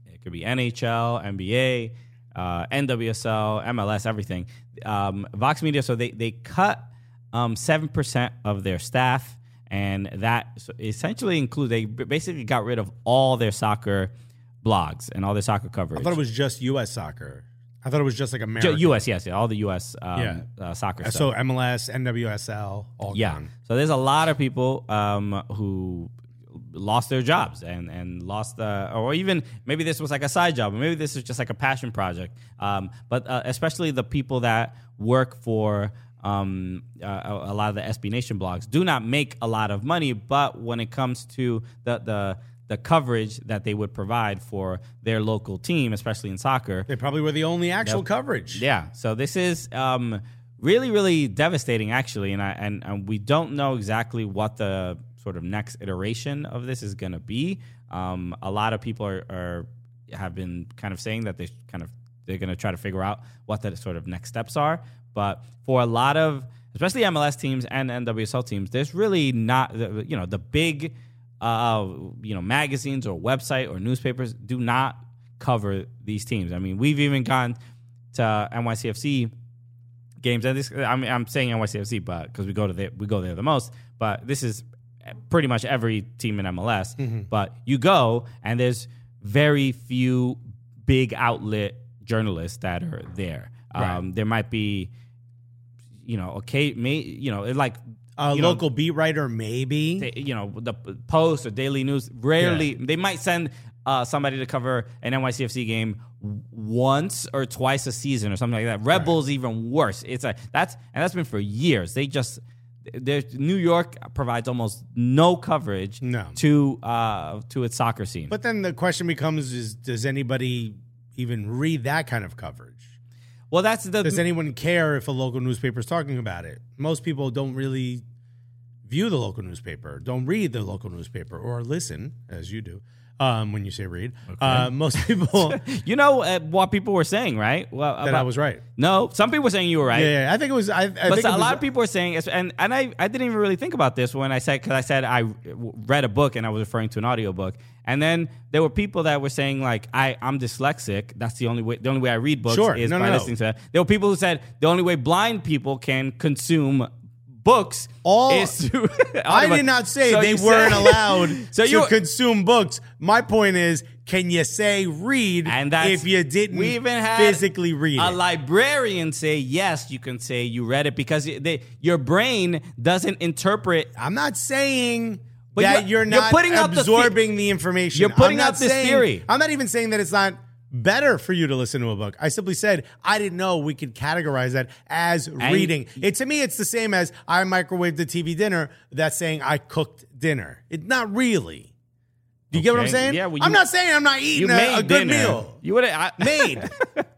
It could be NHL, NBA, uh, NWSL, MLS, everything. Um, Vox Media, so they they cut um, seven percent of their staff, and that essentially includes they basically got rid of all their soccer blogs and all their soccer coverage. I thought it was just U.S. soccer. I thought it was just like American. U.S. Yes, yeah, all the U.S. Um, Yeah. uh, soccer. stuff. So MLS, NWSL, all Yeah. gone. So there's a lot of people um, who lost their jobs and and lost uh, or even maybe this was like a side job or maybe this is just like a passion project. Um, but uh, especially the people that work for um, uh, a, lot of the SB Nation blogs do not make a lot of money. But when it comes to the the the coverage that they would provide for their local team, especially in soccer, They probably were the only actual coverage. yeah. So this is um, really, really devastating, actually, and I and, and we don't know exactly what the sort of next iteration of this is going to be. Um, a lot of people are, are have been kind of saying that they kind of they're going to try to figure out what the sort of next steps are. But for a lot of especially MLS teams and NWSL teams, there's really not you know the big uh, you know magazines or website or newspapers do not cover these teams. I mean, we've even gone to NYCFC games, and this I mean, I'm saying NYCFC, but because we go to the, we go there the most. But this is pretty much every team in MLS. But you go, and there's very few big outlet journalists that are there. Um, There might be, you know, okay, may you know, like A you know, local beat writer, maybe. they- you know, the Post or Daily News. Rarely, they might send uh, somebody to cover an NYCFC game once or twice a season or something like that. Red Bull's even worse. It's a that's and that's been for years. They just New York provides almost no coverage No. to uh, to its soccer scene. But then the question becomes: Is does anybody even read that kind of coverage? Well, that's the Does anyone care if a local newspaper is talking about it? Most people don't really view the local newspaper, don't read the local newspaper, or listen as you do. Um, when you say read, uh, most <laughs> people <laughs> you know uh, what people were saying, right? Well, that I was right. No, some people were saying you were right. Yeah, yeah, I think it was. I, I but think so- a was, lot of people were saying, and and I, I didn't even really think about this when I said because I said I read a book and I was referring to an audiobook, and then there were people that were saying like I I'm dyslexic. That's the only way. The only way I read books Sure. is No, by no, no. listening to that. There were people who said the only way blind people can consume books All- is. <laughs> I did not say So they weren't said- allowed <laughs> So to you- consume books. My point is, can you say read And that's, if you didn't we even had physically read a it? librarian say yes. You can say you read it because they, your brain doesn't interpret I'm not saying But that you're- you're, you're not putting out the absorbing the, information. You're putting out this saying- theory. I'm not even saying that it's not better for you to listen to a book. I simply said I didn't know we could categorize that as reading. It to me, it's the same as I microwaved the TV dinner. That's saying I cooked dinner. It's not really. Do you get what I'm saying? Yeah, well, I'm not saying I'm not you eating a, a good dinner. meal. You would have <laughs> made.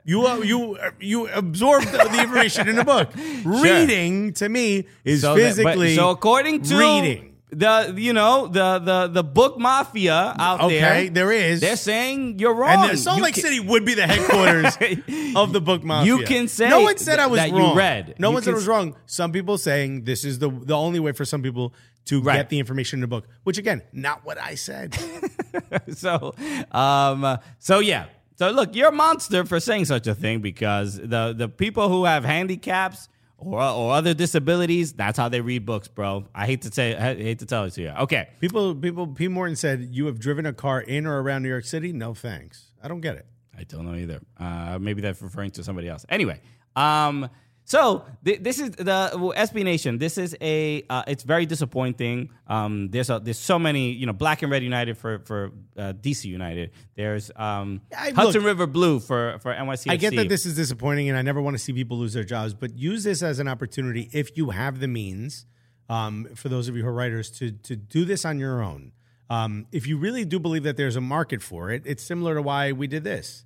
You uh, you uh, you absorbed the, the information in a book. <laughs> Reading to me is so that- but- physically so according to reading. The you know the the the book mafia out Okay, there, there is. They're saying you're wrong. And Salt You Lake can- City would be the headquarters <laughs> of the book mafia. You can say no one said I was that you wrong. read. No You one said I was wrong. Some people saying this is the the only way for some people to Right. get the information in the book. Which again, not what I said. <laughs> so um so yeah so look you're a monster for saying such a thing because the the people who have handicaps or, or other disabilities that's how they read books bro i hate to say i hate to tell it to you okay people people P. Morton said you have driven a car in or around New York City. No thanks. I don't get it. I don't know either. Uh, maybe that's referring to somebody else. Anyway, um, so th- this is the well, SB Nation. This is a. Uh, it's very disappointing. Um, there's a, there's so many. You know, Black and Red United for for uh, DC United. There's um, I- Hudson look, River Blue for for NYCFC. I get that this is disappointing, and I never want to see people lose their jobs. But use this as an opportunity if you have the means. Um, for those of you who are writers, to to do this on your own. Um, if you really do believe that there's a market for it, it's similar to why we did this.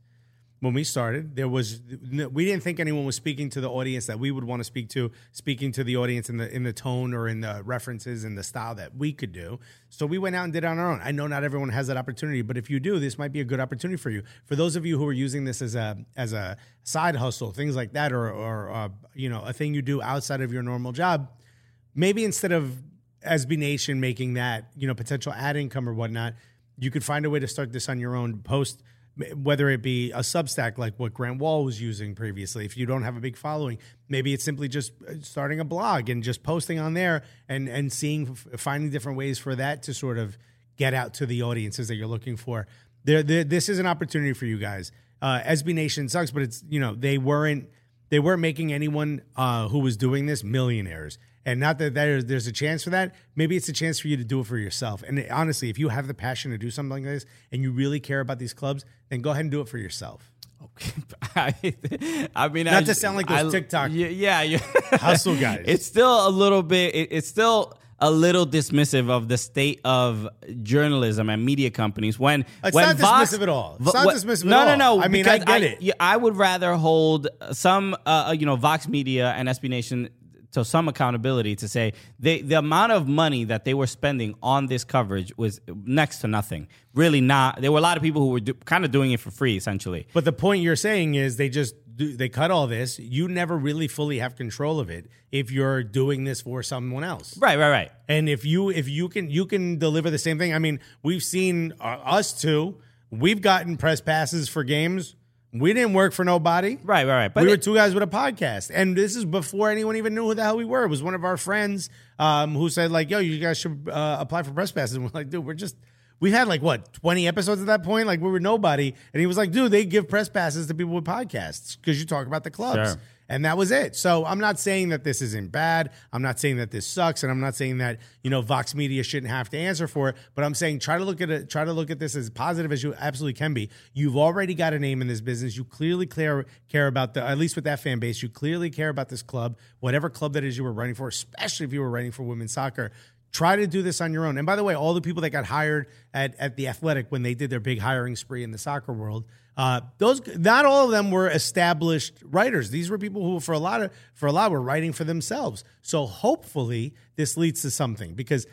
When we started, there was we didn't think anyone was speaking to the audience that we would want to speak to, speaking to the audience in the in the tone or in the references and the style that we could do. So we went out and did it on our own. I know not everyone has that opportunity, but if you do, this might be a good opportunity for you. For those of you who are using this as a as a side hustle, things like that, or or uh, you know a thing you do outside of your normal job, maybe instead of SB Nation making that, you know, potential ad income or whatnot, you could find a way to start this on your own post whether it be a Substack like what Grant Wahl was using previously. If you don't have a big following, maybe it's simply just uh, starting a blog and just posting on there and and seeing finding different ways for that to sort of get out to the audiences that you're looking for. There, there this is an opportunity for you guys. Uh, SB Nation sucks, but it's you know they weren't they weren't making anyone uh, who was doing this millionaires. And not that there's, there's a chance for that. Maybe it's a chance for you to do it for yourself. And honestly, if you have the passion to do something like this and you really care about these clubs, then go ahead and do it for yourself. Okay. <laughs> I, mean, not I, to sound like those I, TikTok yeah, yeah, <laughs> hustle guys. It's still a little bit. It, it's still a little dismissive of the state of journalism and media companies when it's when not Vox, dismissive at all. It's not dismissive no, at all. No, no, I mean, I get it. I would rather hold some, uh, you know, Vox Media and SB Nation to some accountability to say they, the amount of money that they were spending on this coverage was next to nothing. Really, not. There were a lot of people who were do, kind of doing it for free, essentially. But the point you're saying is they just do, they cut all this. You never really fully have control of it if you're doing this for someone else. Right, right, right. And if you if you can you can deliver the same thing. I mean, we've seen uh, us two. We've gotten press passes for games we didn't work for nobody. Right, right, right. But we were two guys with a podcast. And this is before anyone even knew who the hell we were. It was one of our friends um, who said, like, yo, you guys should uh, apply for press passes. And we're like, dude, we're just, we had like, what, 20 episodes at that point? Like, we were nobody. And he was like, dude, they give press passes to people with podcasts because you talk about the clubs. Sure. And that was it. So I'm not saying that this isn't bad. I'm not saying that this sucks, and I'm not saying that you know Vox Media shouldn't have to answer for it. But I'm saying try to look at it. Try to look at this as positive as you absolutely can be. You've already got a name in this business. You clearly care care about the at least with that fan base. You clearly care about this club, whatever club that is you were running for, especially if you were running for women's soccer try to do this on your own. And by the way, all the people that got hired at, at the Athletic when they did their big hiring spree in the soccer world, uh, those not all of them were established writers. These were people who, for a lot of for a lot, were writing for themselves. So hopefully, this leads to something because.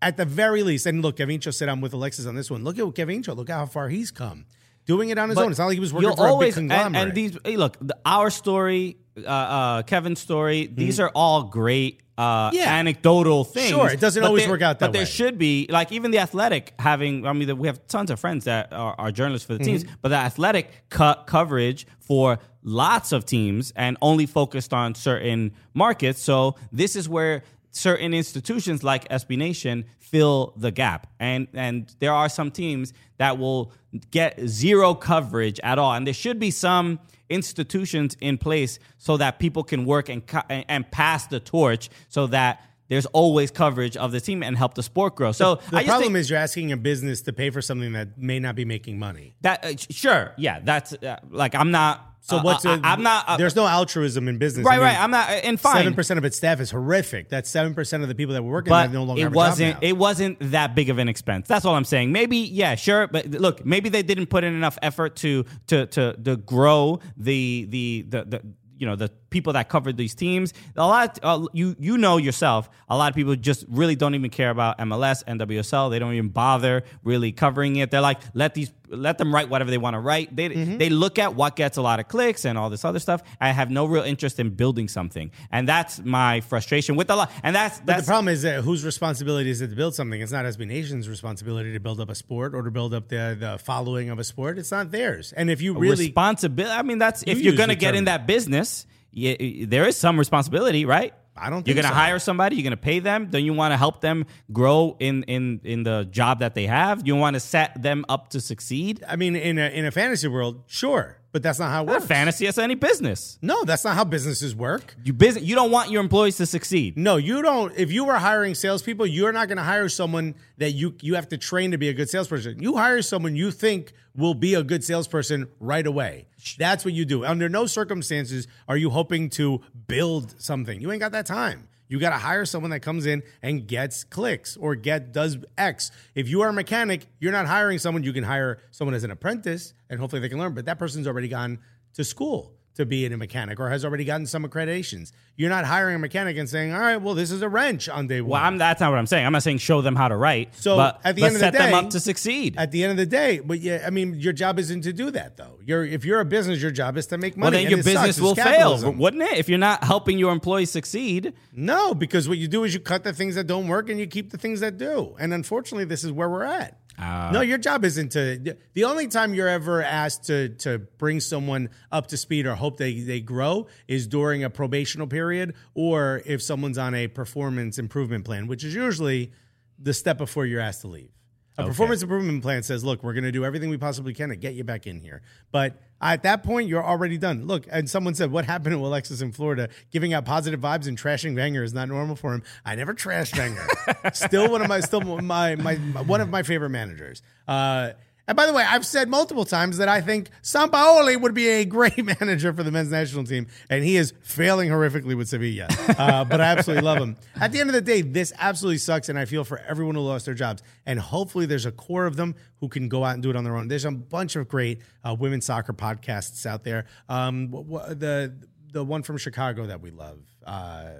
At the very least, and look, Gavin said I'm with Alexis on this one. Look at Gavin Look how far he's come doing it on his But own. It's not like he was working for always, a big and, conglomerate. and these, hey, look, the, our story, uh, uh, Kevin's story, these are all great. Uh, Mm-hmm. Yeah. anecdotal things. Sure, it doesn't always there- work out that But there should be, like, even the athletic having. I mean, we have tons of friends that are, are journalists for the teams, Mm-hmm. but the athletic cut coverage for lots of teams and only focused on certain markets. So this is where certain institutions like SB Nation fill the gap. And and there are some teams that will get zero coverage at all. And there should be some institutions in place so that people can work and and, and pass the torch so that there's always coverage of the team and help the sport grow. So the I problem think is you're asking a business to pay for something that may not be making money. that uh, sure, yeah, that's uh, like I'm not So uh, what's I, a- am not uh, there's no altruism in business. right, right. I'm not uh, and fine. Seven percent of its staff is horrific. That's seven percent of the people that were working but there no longer it have wasn't a job now. it wasn't that big of an expense. That's all I'm saying. Maybe yeah, sure, but look, maybe they didn't put in enough effort to to to to grow the the the, the you know the people that covered these teams. A lot uh, you you know yourself. A lot of people just really don't even care about MLS and WSL. They don't even bother really covering it. They're like let these let them write whatever they want to write. They Mm-hmm. they look at what gets a lot of clicks and all this other stuff. I have no real interest in building something, and that's my frustration with a lot. And that's that's the problem is that whose responsibility is it to build something? It's not SB Nation's responsibility to build up a sport or to build up the, the following of a sport. It's not theirs. And if you really responsibility. I mean, that's if You you're going to get term. in that business, there is some responsibility, right? I don't You're going to so. hire somebody. You're going to pay them. Don't you want to help them grow in in in the job that they have? You want to set them up to succeed. I mean, in a in a fantasy world, sure, but that's not how it Not works. fantasy. That's any business. No, that's not how businesses work. You business. You don't want your employees to succeed. No, you don't. If you were hiring salespeople, you're not going to hire someone that you you have to train to be a good salesperson. You hire someone you think will be a good salesperson right away. That's what you do. Under no circumstances are you hoping to build something. You ain't got that time. You got to hire someone that comes in and gets clicks or get does X. If you are a mechanic, you're not hiring someone. You can hire someone as an apprentice and hopefully they can learn. But that person's already gone to school to be a mechanic or has already gotten some accreditations. You're not hiring a mechanic and saying, "All right, well, this is a wrench on day one." Well, I'm, that's not what I'm saying. I'm not saying show them how to write. So, but, at the end of the day, set them up to succeed. At the end of the day, but yeah, I mean, your job isn't to do that though. You're if you're a business, your job is to make money. well, then and your it sucks. business will fail, wouldn't it? If you're not helping your employees succeed. No, because what you do is you cut the things that don't work and you keep the things that do. And unfortunately, this is where we're at. Ah. no, your job isn't to. The only time you're ever asked to to bring someone up to speed or hope they they grow is during a probational period or if someone's on a performance improvement plan, which is usually the step before you're asked to leave. A performance improvement plan says, "Look, we're going to do everything we possibly can to get you back in here." But at that point, you're already done. Look, and someone said, "What happened to Alexis in Florida? Giving out positive vibes and trashing Wenger is not normal for him." I never trashed Wenger. <laughs> still one of my, still my, my, my one of my favorite managers. Uh, and by the way, I've said multiple times that I think Sampaoli would be a great <laughs> manager for the men's national team, and he is failing horrifically with Sevilla. Uh, but I absolutely love him. At the end of the day, this absolutely sucks, and I feel for everyone who lost their jobs. And hopefully, there's a core of them who can go out and do it on their own. There's a bunch of great uh, women's soccer podcasts out there. Um, the the one from Chicago that we love. Uh,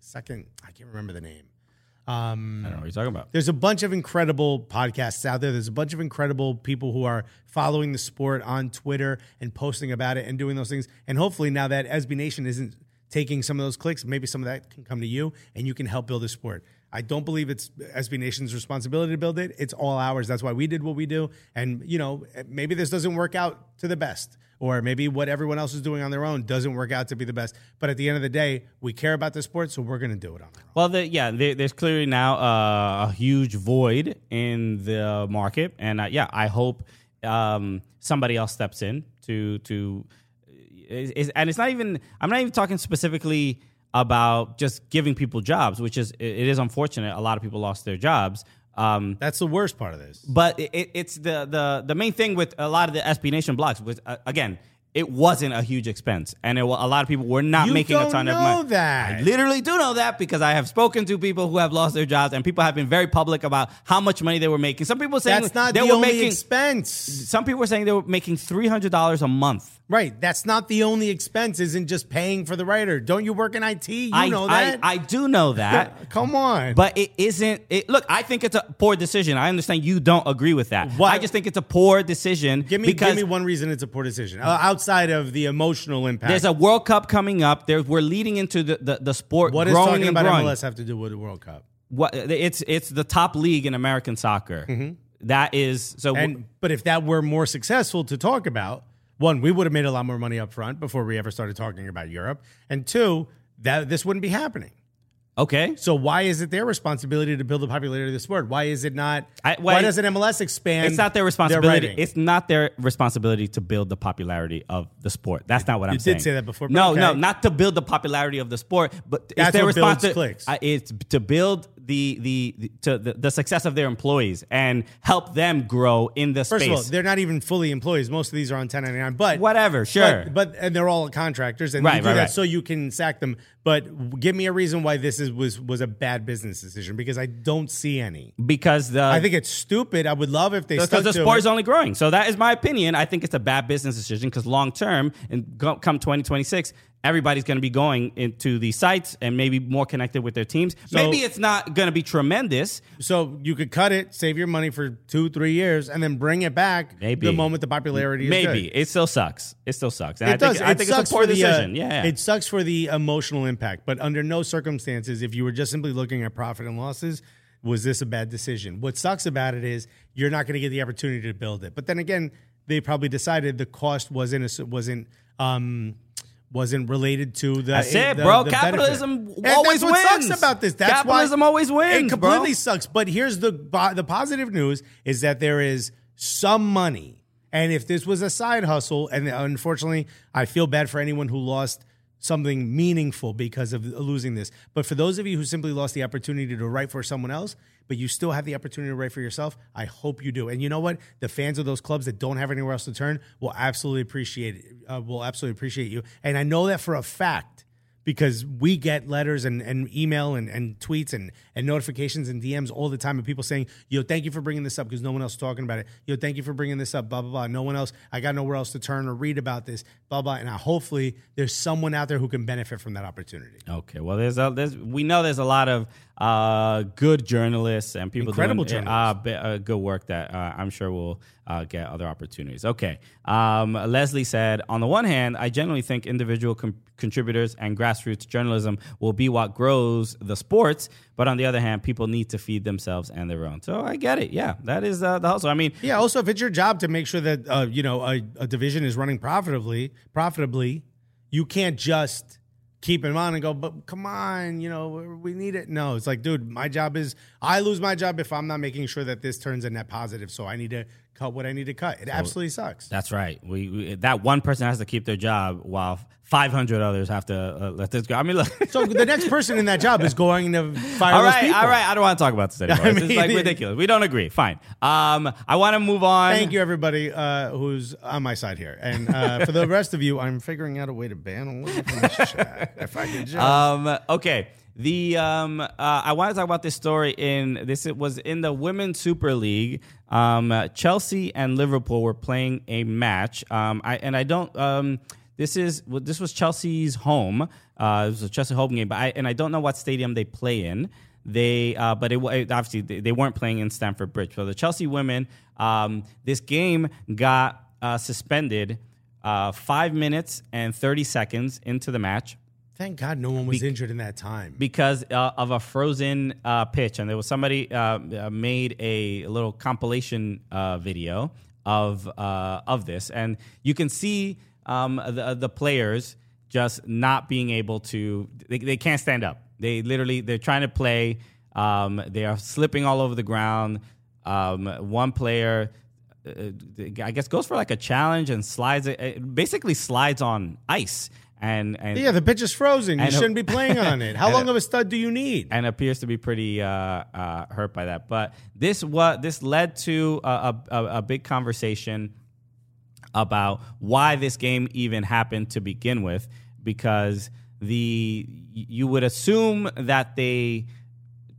second, I can't remember the name. Um, I don't know what you're talking about. there's a bunch of incredible podcasts out there. There's a bunch of incredible people who are following the sport on Twitter and posting about it and doing those things. And hopefully, now that SB Nation isn't taking some of those clicks, maybe some of that can come to you and you can help build the sport. I don't believe it's SB Nation's responsibility to build it. It's all ours. That's why we did what we do. And, you know, maybe this doesn't work out to the best. Or maybe what everyone else is doing on their own doesn't work out to be the best. But at the end of the day, we care about the sport, so we're going to do it on our own. Well, the, yeah, there, there's clearly now uh, a huge void in the market, and uh, yeah, I hope um, somebody else steps in to to. Is, is- and it's not even. I'm not even talking specifically about just giving people jobs, which is it is unfortunate. A lot of people lost their jobs. Um, That's the worst part of this. but it, it- it's the the the main thing with a lot of the SB Nation blocks was uh, again. It wasn't a huge expense, and it, a lot of people were not You making a ton of money. that. I literally do know that because I have spoken to people who have lost their jobs, and people have been very public about how much money they were making. Some people saying That's not they the were only making. expense. Some people were saying they were making three hundred dollars a month. Right. That's not the only expense, isn't just paying for the writer. Don't you work in IT? You I know that. I do know that. <laughs> Come on. But it isn't. It, look, I think it's a poor decision. I understand you don't agree with that. Why- I just think it's a poor decision. give me because give me one reason it's a poor decision. Uh, outside of the emotional impact. There's a World Cup coming up. There, we're leading into the, the, the sport what does growing talking and about growing. MLS have to do with the World Cup? What it's it's the top league in American soccer. That is so. Mm-hmm. And but if that were more successful to talk about, one, we would have made a lot more money up front before we ever started talking about Europe. And two, that this wouldn't be happening. okay, So why is it their responsibility to build the popularity of the sport? Why is it not? I- why why- doesn't MLS expand? it's not their responsibility. writing? it's not their responsibility to build the popularity of the sport. That's not what I'm saying. you did say that before, No, okay. no, not to build the popularity of the sport, but That's it's their responsibility. builds responsi- clicks. I- It's to build the the, the to the, the success of their employees and help them grow in the First space. of all, they're not even fully employees. Most of these are on 1099. But Whatever, sure. But, but and they're all contractors, and Right, you do right, that right. so you can sack them. But give me a reason why this is was was a bad business decision because I don't see any. because the I think it's stupid. I would love if they because the to sport it. is only growing. So that is my opinion. I think it's a bad business decision because long term, and go- come 2026, everybody's going to be going into these sites and maybe more connected with their teams. maybe it's not going to be tremendous. So you could cut it, save your money for two, three years, and then bring it back Maybe the moment the popularity is Maybe it still sucks. It still sucks. And It I does. think, I it think sucks it's a poor for the, uh, decision. yeah, It sucks for the emotional impact, but under no circumstances, if you were just simply looking at profit and losses, was this a bad decision? What sucks about it is you're not going to get the opportunity to build it. But then again, they probably decided the cost wasn't a, wasn't um wasn't related to the. That's it, the- bro. the Capitalism benefit. And always that's what wins. sucks about this. That's Capitalism why always wins, It completely bro. sucks. But here's the the positive news is that there is some money, and if this was a side hustle, and unfortunately, I feel bad for anyone who lost something meaningful because of losing this. But for those of you who simply lost the opportunity to write for someone else, but you still have the opportunity to write for yourself, I hope you do. And you know what? The fans of those clubs that don't have anywhere else to turn will absolutely appreciate it. Uh, will absolutely appreciate you. And I know that for a fact because we get letters and, and email and, and tweets and, and notifications and DMs all the time of people saying, yo, thank you for bringing this up because no one else is talking about it. Yo, thank you for bringing this up, blah, blah, blah. No one else, I got nowhere else to turn or read about this, blah, blah. And I, hopefully there's someone out there who can benefit from that opportunity. Okay, well, there's a there's we know there's a lot of uh, good journalists and people Incredible doing uh, journalists. uh, good work that uh, I'm sure will uh, get other opportunities. Okay, um, Leslie said, on the one hand, I generally think individual com- contributors and grassroots journalism will be what grows the sports, but on the other hand, people need to feed themselves and their own. So I get it. Yeah, that is uh, the hustle. I mean, Yeah. Also, if it's your job to make sure that, uh, you know, a, a division is running profitably, profitably, you can't just keep him on and go, but come on, you know, we need it. No, it's like, dude, my job is, I lose my job if I'm not making sure that this turns a net positive. So I need to cut what I need to cut. It absolutely sucks. That's right. We, we that one person has to keep their job while 500 others have to uh, let this go. I mean, look. <laughs> So the next person in that job is <laughs> going to fire all right, all right. I don't want to talk about this <laughs> anymore. I This is like ridiculous. We don't agree. Fine. Um, I want to move on. Thank you, everybody uh, who's on my side here. And uh, for the rest of you, I'm figuring out a way to ban them from this chat. If I could just. Um, okay. The um, uh, I want to talk about this story in this. It was in the Women's Super League. Um, uh, Chelsea and Liverpool were playing a match. Um, I and I don't. Um, this is this was Chelsea's home. Uh, it was a Chelsea home game, but I and I don't know what stadium they play in. They, uh, but it, it obviously they, they weren't playing in Stamford Bridge. So the Chelsea women, um, this game got uh, suspended uh, five minutes and thirty seconds into the match Thank God no one was injured in that time. because uh, of a frozen uh, pitch, and there was somebody uh, uh, made a little compilation uh, video of uh, of this, and you can see um, the the players just not being able to. They, they can't stand up. They literally they're trying to play. Um, they are slipping all over the ground. Um, one player. Uh, I guess goes for like a challenge and slides it basically slides on ice and and Yeah, the pitch is frozen. You shouldn't be playing on it. <laughs> How long of a stud do you need? and appears to be pretty uh, uh, hurt by that. But this what this led to a, a, a big conversation about why this game even happened to begin with, because the you would assume that they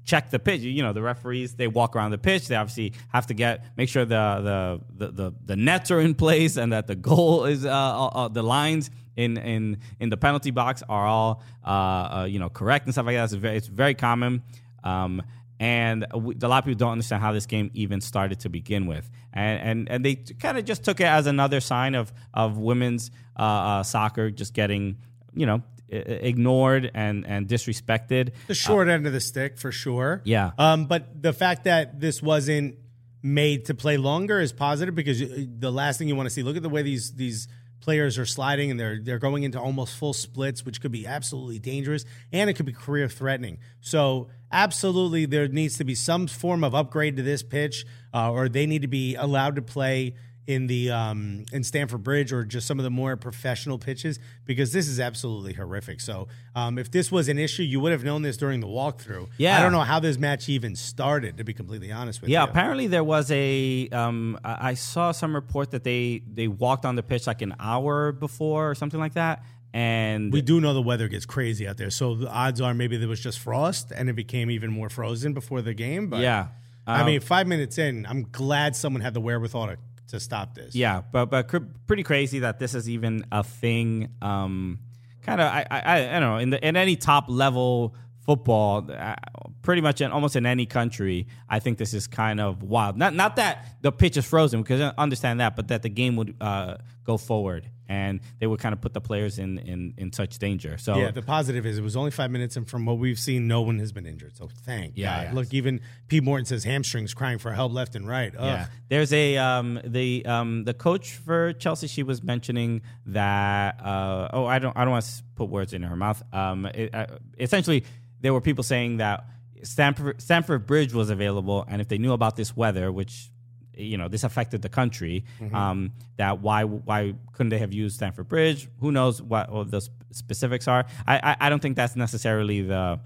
check the pitch. You know, the referees they walk around the pitch. They obviously have to get make sure the the the, the, the nets are in place and that the goal is uh, uh, uh, the lines in in in the penalty box are all uh, uh, you know correct and stuff like that. It's very, it's very common. Um, and we, a lot of people don't understand how this game even started to begin with, and and, and they kind of just took it as another sign of of women's uh, uh, soccer just getting you know ignored and and disrespected. The short end of the stick for sure. Yeah. Um, but the fact that this wasn't made to play longer is positive because the last thing you want to see. Look at the way these these players are sliding and they're they're going into almost full splits, which could be absolutely dangerous and it could be career threatening. So absolutely, there needs to be some form of upgrade to this pitch, uh, or they need to be allowed to play in the um, in Stamford Bridge or just some of the more professional pitches because this is absolutely horrific. So um, if this was an issue, you would have known this during the walkthrough. Yeah. I don't know how this match even started. To be completely honest with Yeah, you. Yeah, apparently there was a. Um, I saw some report that they they walked on the pitch like an hour before or something like that, and We do know the weather gets crazy out there, so the odds are maybe there was just frost and it became even more frozen before the game. But yeah, I Um, mean, five minutes in, I'm glad someone had the wherewithal to, to stop this. yeah, but but cr- pretty crazy that this is even a thing. Um, kind of, I, I I don't know in the in any top level football, uh, pretty much in almost in any country, I think this is kind of wild. Not not that the pitch is frozen because I understand that, but that the game would uh, go forward and they would kind of put the players in in, in such danger. So Yeah, the positive is it was only five minutes, and from what we've seen, no one has been injured. So thank Yeah, God. yeah. Look, even Pete Morton says hamstrings crying for help left and right. Ugh. Yeah, there's a um, the um, the coach for Chelsea. She was mentioning that. Uh, oh, I don't I don't want to put words in her mouth. Um, it, uh, essentially, there were people saying that Stamford Stamford Bridge was available, and if they knew about this weather, which you know this affected the country, um, that why why couldn't they have used Stamford Bridge? Who knows what, what the specifics are? I, I I don't think that's necessarily the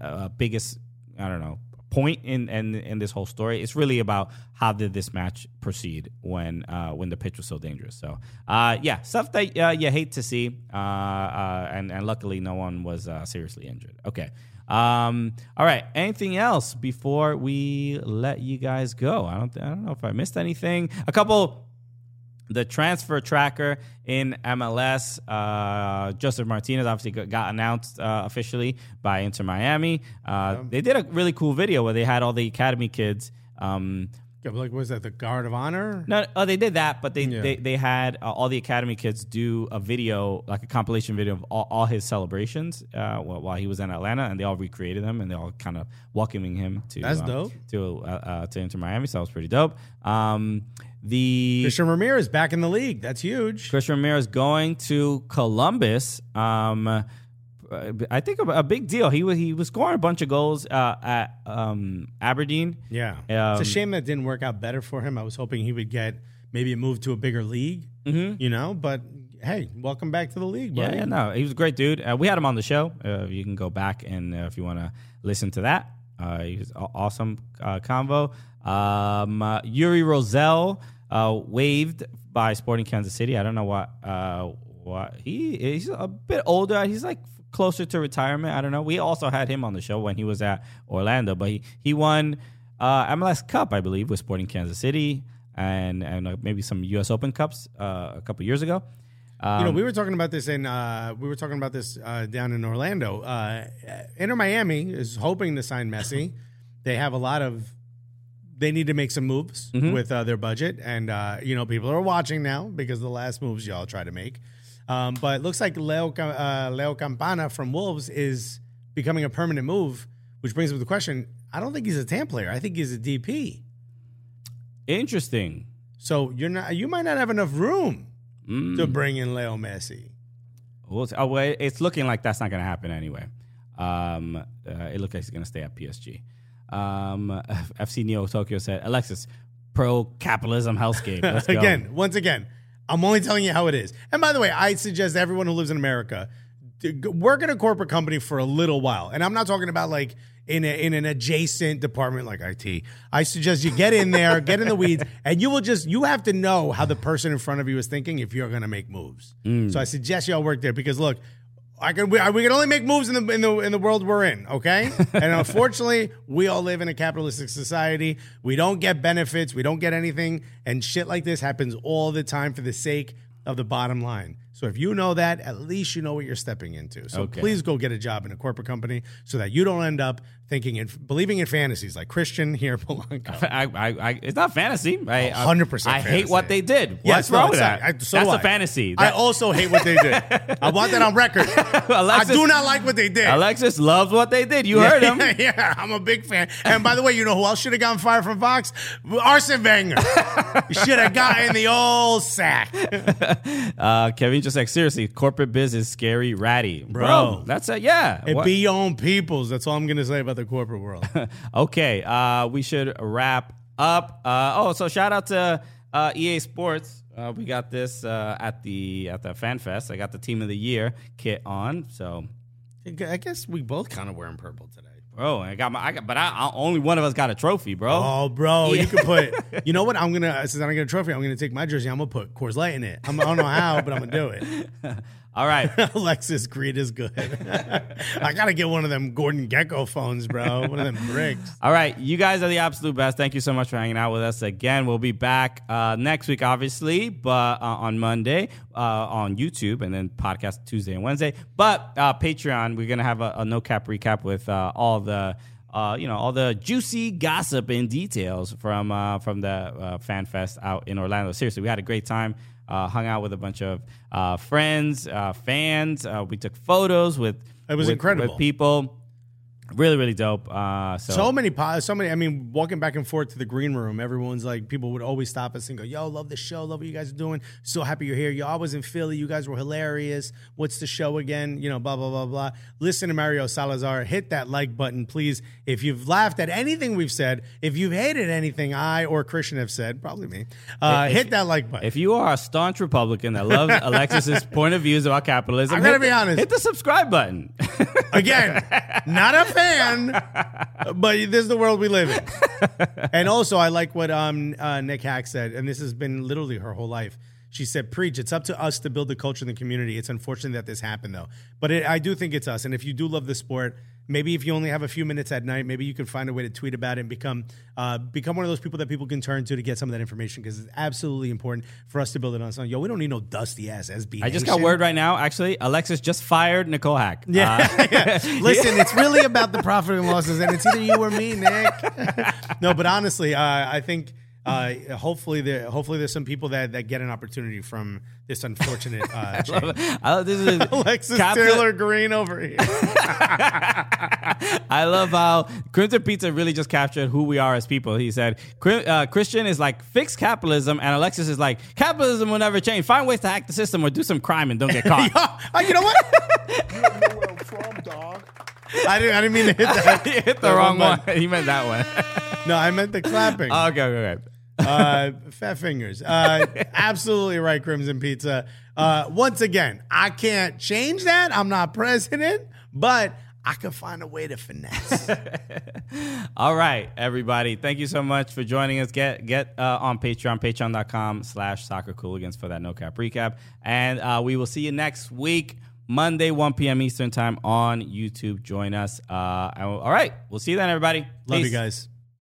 uh, biggest I don't know point in, in in this whole story. It's really about how did this match proceed when uh, when the pitch was so dangerous. So uh, yeah, stuff that uh, you hate to see, uh, uh, and and luckily no one was uh, seriously injured. Okay. Um, all right. Anything else before we let you guys go? I don't. I don't know if I missed anything. A couple the transfer tracker in MLS. Uh, Josef Martinez obviously got, announced uh, officially by Inter Miami. Uh, They did a really cool video where they had all the academy kids. Um, Yeah, but like, was that the Guard of Honor? no, oh, they did that, but they Yeah. they, they had uh, all the academy kids do a video, like a compilation video of all, all his celebrations uh, while, while he was in Atlanta, and they all recreated them, and they all kind of welcoming him to That's um, dope. to uh, uh, to Inter Miami. So that was pretty dope. Um, the Christian Ramirez back in the league. That's huge. Christian Ramirez going to Columbus. Um, uh, I think a, a big deal. He was he was scoring a bunch of goals uh, at um, Aberdeen. Yeah. Um, it's a shame that didn't work out better for him. I was hoping he would get maybe a move to a bigger league, you know, but hey, welcome back to the league, Yeah, buddy. yeah, no, he was a great dude. Uh, we had him on the show. Uh, you can go back and uh, if you want to listen to that, uh, he was aw- awesome uh, convo. Um, uh, Uri Rosell uh, waived by Sporting Kansas City. I don't know what uh, what he he's a bit older. He's like closer to retirement. I don't know. We also had him on the show when he was at Orlando, but he he won uh, MLS Cup, I believe, with Sporting Kansas City. And and uh, maybe some U.S. Open cups uh, a couple years ago. you know, we were talking about this in uh, we were talking about this uh, down in Orlando. Uh, Inter Miami is hoping to sign Messi. <laughs> they have a lot of they need to make some moves with uh, their budget, and uh, you know people are watching now because of the last moves y'all try to make. Um, but it looks like Leo uh, Leo Campana from Wolves is becoming a permanent move, which brings up the question. I don't think he's a TAM player. I think he's a DP. Interesting. So you're not. You might not have enough room to bring in Leo Messi. We'll see. Oh, well, it's looking like that's not going to happen anyway. Um, uh, it looks like he's going to stay at PSG. Um, <laughs> FC Neo Tokyo said, Alexis, pro capitalism hellscape. Let's go. <laughs> again, once again, I'm only telling you how it is. And by the way, I suggest everyone who lives in America work in a corporate company for a little while. And I'm not talking about like in a, in an adjacent department like IT. I suggest you get in there, get in the weeds, <laughs> and you will just you have to know how the person in front of you is thinking if you're going to make moves. Mm. So I suggest y'all work there because look. I can we, we can only make moves in the in the in the world we're in, okay? <laughs> and unfortunately, we all live in a capitalistic society. We don't get benefits, we don't get anything, and shit like this happens all the time for the sake of the bottom line. So if you know that, at least you know what you're stepping into. So Okay. please go get a job in a corporate company so that you don't end up thinking and believing in fantasies like Christian here <laughs> Polanco. I, I, I, it's not fantasy. I, I- 100% I hate fantasy. what they did. Yes, What's no, wrong with exactly. that? I- so That's a I. fantasy. I also hate what they did. I want that on record. <laughs> I do not like what they did. Alexis loves what they did. You heard him. Yeah, <laughs> yeah, I'm a big fan. And by the way, you know who else should have gotten fired from Fox? Arsene Wenger. should have gotten the old sack. Uh, Kevin just like seriously, corporate biz is scary, ratty, bro. Bro. that's it. Yeah. It What- be your own peoples. That's all I'm going to say about the corporate world. <laughs> Okay, uh, we should wrap up. Uh, oh, so shout out to uh, EA Sports. Uh, we got this uh, at the at the Fan Fest. I got the Team of the Year kit on. So, I guess we both kind of wearing purple today. Bro, I got my. I got, but I, I, only one of us got a trophy, bro. Oh, bro, you can put. <laughs> You know what? I'm gonna since I don't get a trophy, I'm gonna take my jersey. I'm gonna put Coors Light in it. I'm, I don't know how, but I'm gonna do it. <laughs> All right. <laughs> Alexis Greed is good. I gotta get one of them Gordon Gekko phones, bro. One of them bricks. All right, you guys are the absolute best. Thank you so much for hanging out with us again. We'll be back uh, next week, obviously, but uh, on Monday uh, on YouTube, and then podcast Tuesday and Wednesday. But uh, Patreon, we're gonna have a, a no cap recap with uh, all the. Uh, you know all the juicy gossip and details from uh, from the uh, fan fest out in Orlando. Seriously, we had a great time. Uh, hung out with a bunch of uh, friends, uh, fans. Uh, we took photos with It was with- incredible. with people. Really, really dope. Uh, so, So many, po- so many. I mean, walking back and forth to the green room, everyone's like, people would always stop us and go, "Yo, love the show, love what you guys are doing. So happy you're here. Yo, I was in Philly. You guys were hilarious. What's the show again? You know, blah blah blah blah. Listen to Mario Salazar. Hit that like button, please. If you've laughed at anything we've said, if you've hated anything I or Christian have said, probably me, uh, hit that like button. If you are a staunch Republican that loves <laughs> Alexis's point of views about capitalism, I'm gotta hit be honest. Hit the subscribe button. <laughs> Again, not a fan fan, but this is the world we live in. <laughs> and also, I like what um, uh, Nick Hack said, and this has been literally her whole life. She said, "Preach. It's up to us to build the culture in the community. It's unfortunate that this happened, though, but it, I do think it's us. And if you do love the sport." Maybe if you only have a few minutes at night, maybe you can find a way to tweet about it and become uh, become one of those people that people can turn to to get some of that information because it's absolutely important for us to build it on something. Yo, we don't need no dusty ass SB. I just got word right now. Actually, Alexis just fired Nicole Hack. <laughs> Yeah. Uh, <laughs> yeah. <laughs> Listen, it's really about the profit and losses, and it's either you or me, Nick. no, but honestly, uh, I think uh, hopefully there hopefully there's some people that, that get an opportunity from this unfortunate <laughs> uh, change. I, this is <laughs> Alexis Captain- Taylor Greene over here. <laughs> I love how Crimson Pizza really just captured who we are as people. He said uh, Christian is like fix capitalism, and Alexis is like capitalism will never change. Find ways to hack the system or do some crime and don't get caught. Yo, uh, you know what? I didn't. I didn't mean to hit that. <laughs> hit the wrong one. <laughs> He meant that one. <laughs> No, I meant the clapping. okay, okay, okay. uh, fat fingers. Uh, absolutely right, Crimson Pizza. Uh, once again, I can't change that. I'm not president, but I can find a way to finesse. All right, everybody. Thank you so much for joining us. Get get uh, on Patreon, patreon.com slash soccer cooligans for that no cap recap. And uh, we will see you next week, Monday, 1 p.m. Eastern time on YouTube. Join us. Uh, all right. We'll see you then, everybody. Love you guys.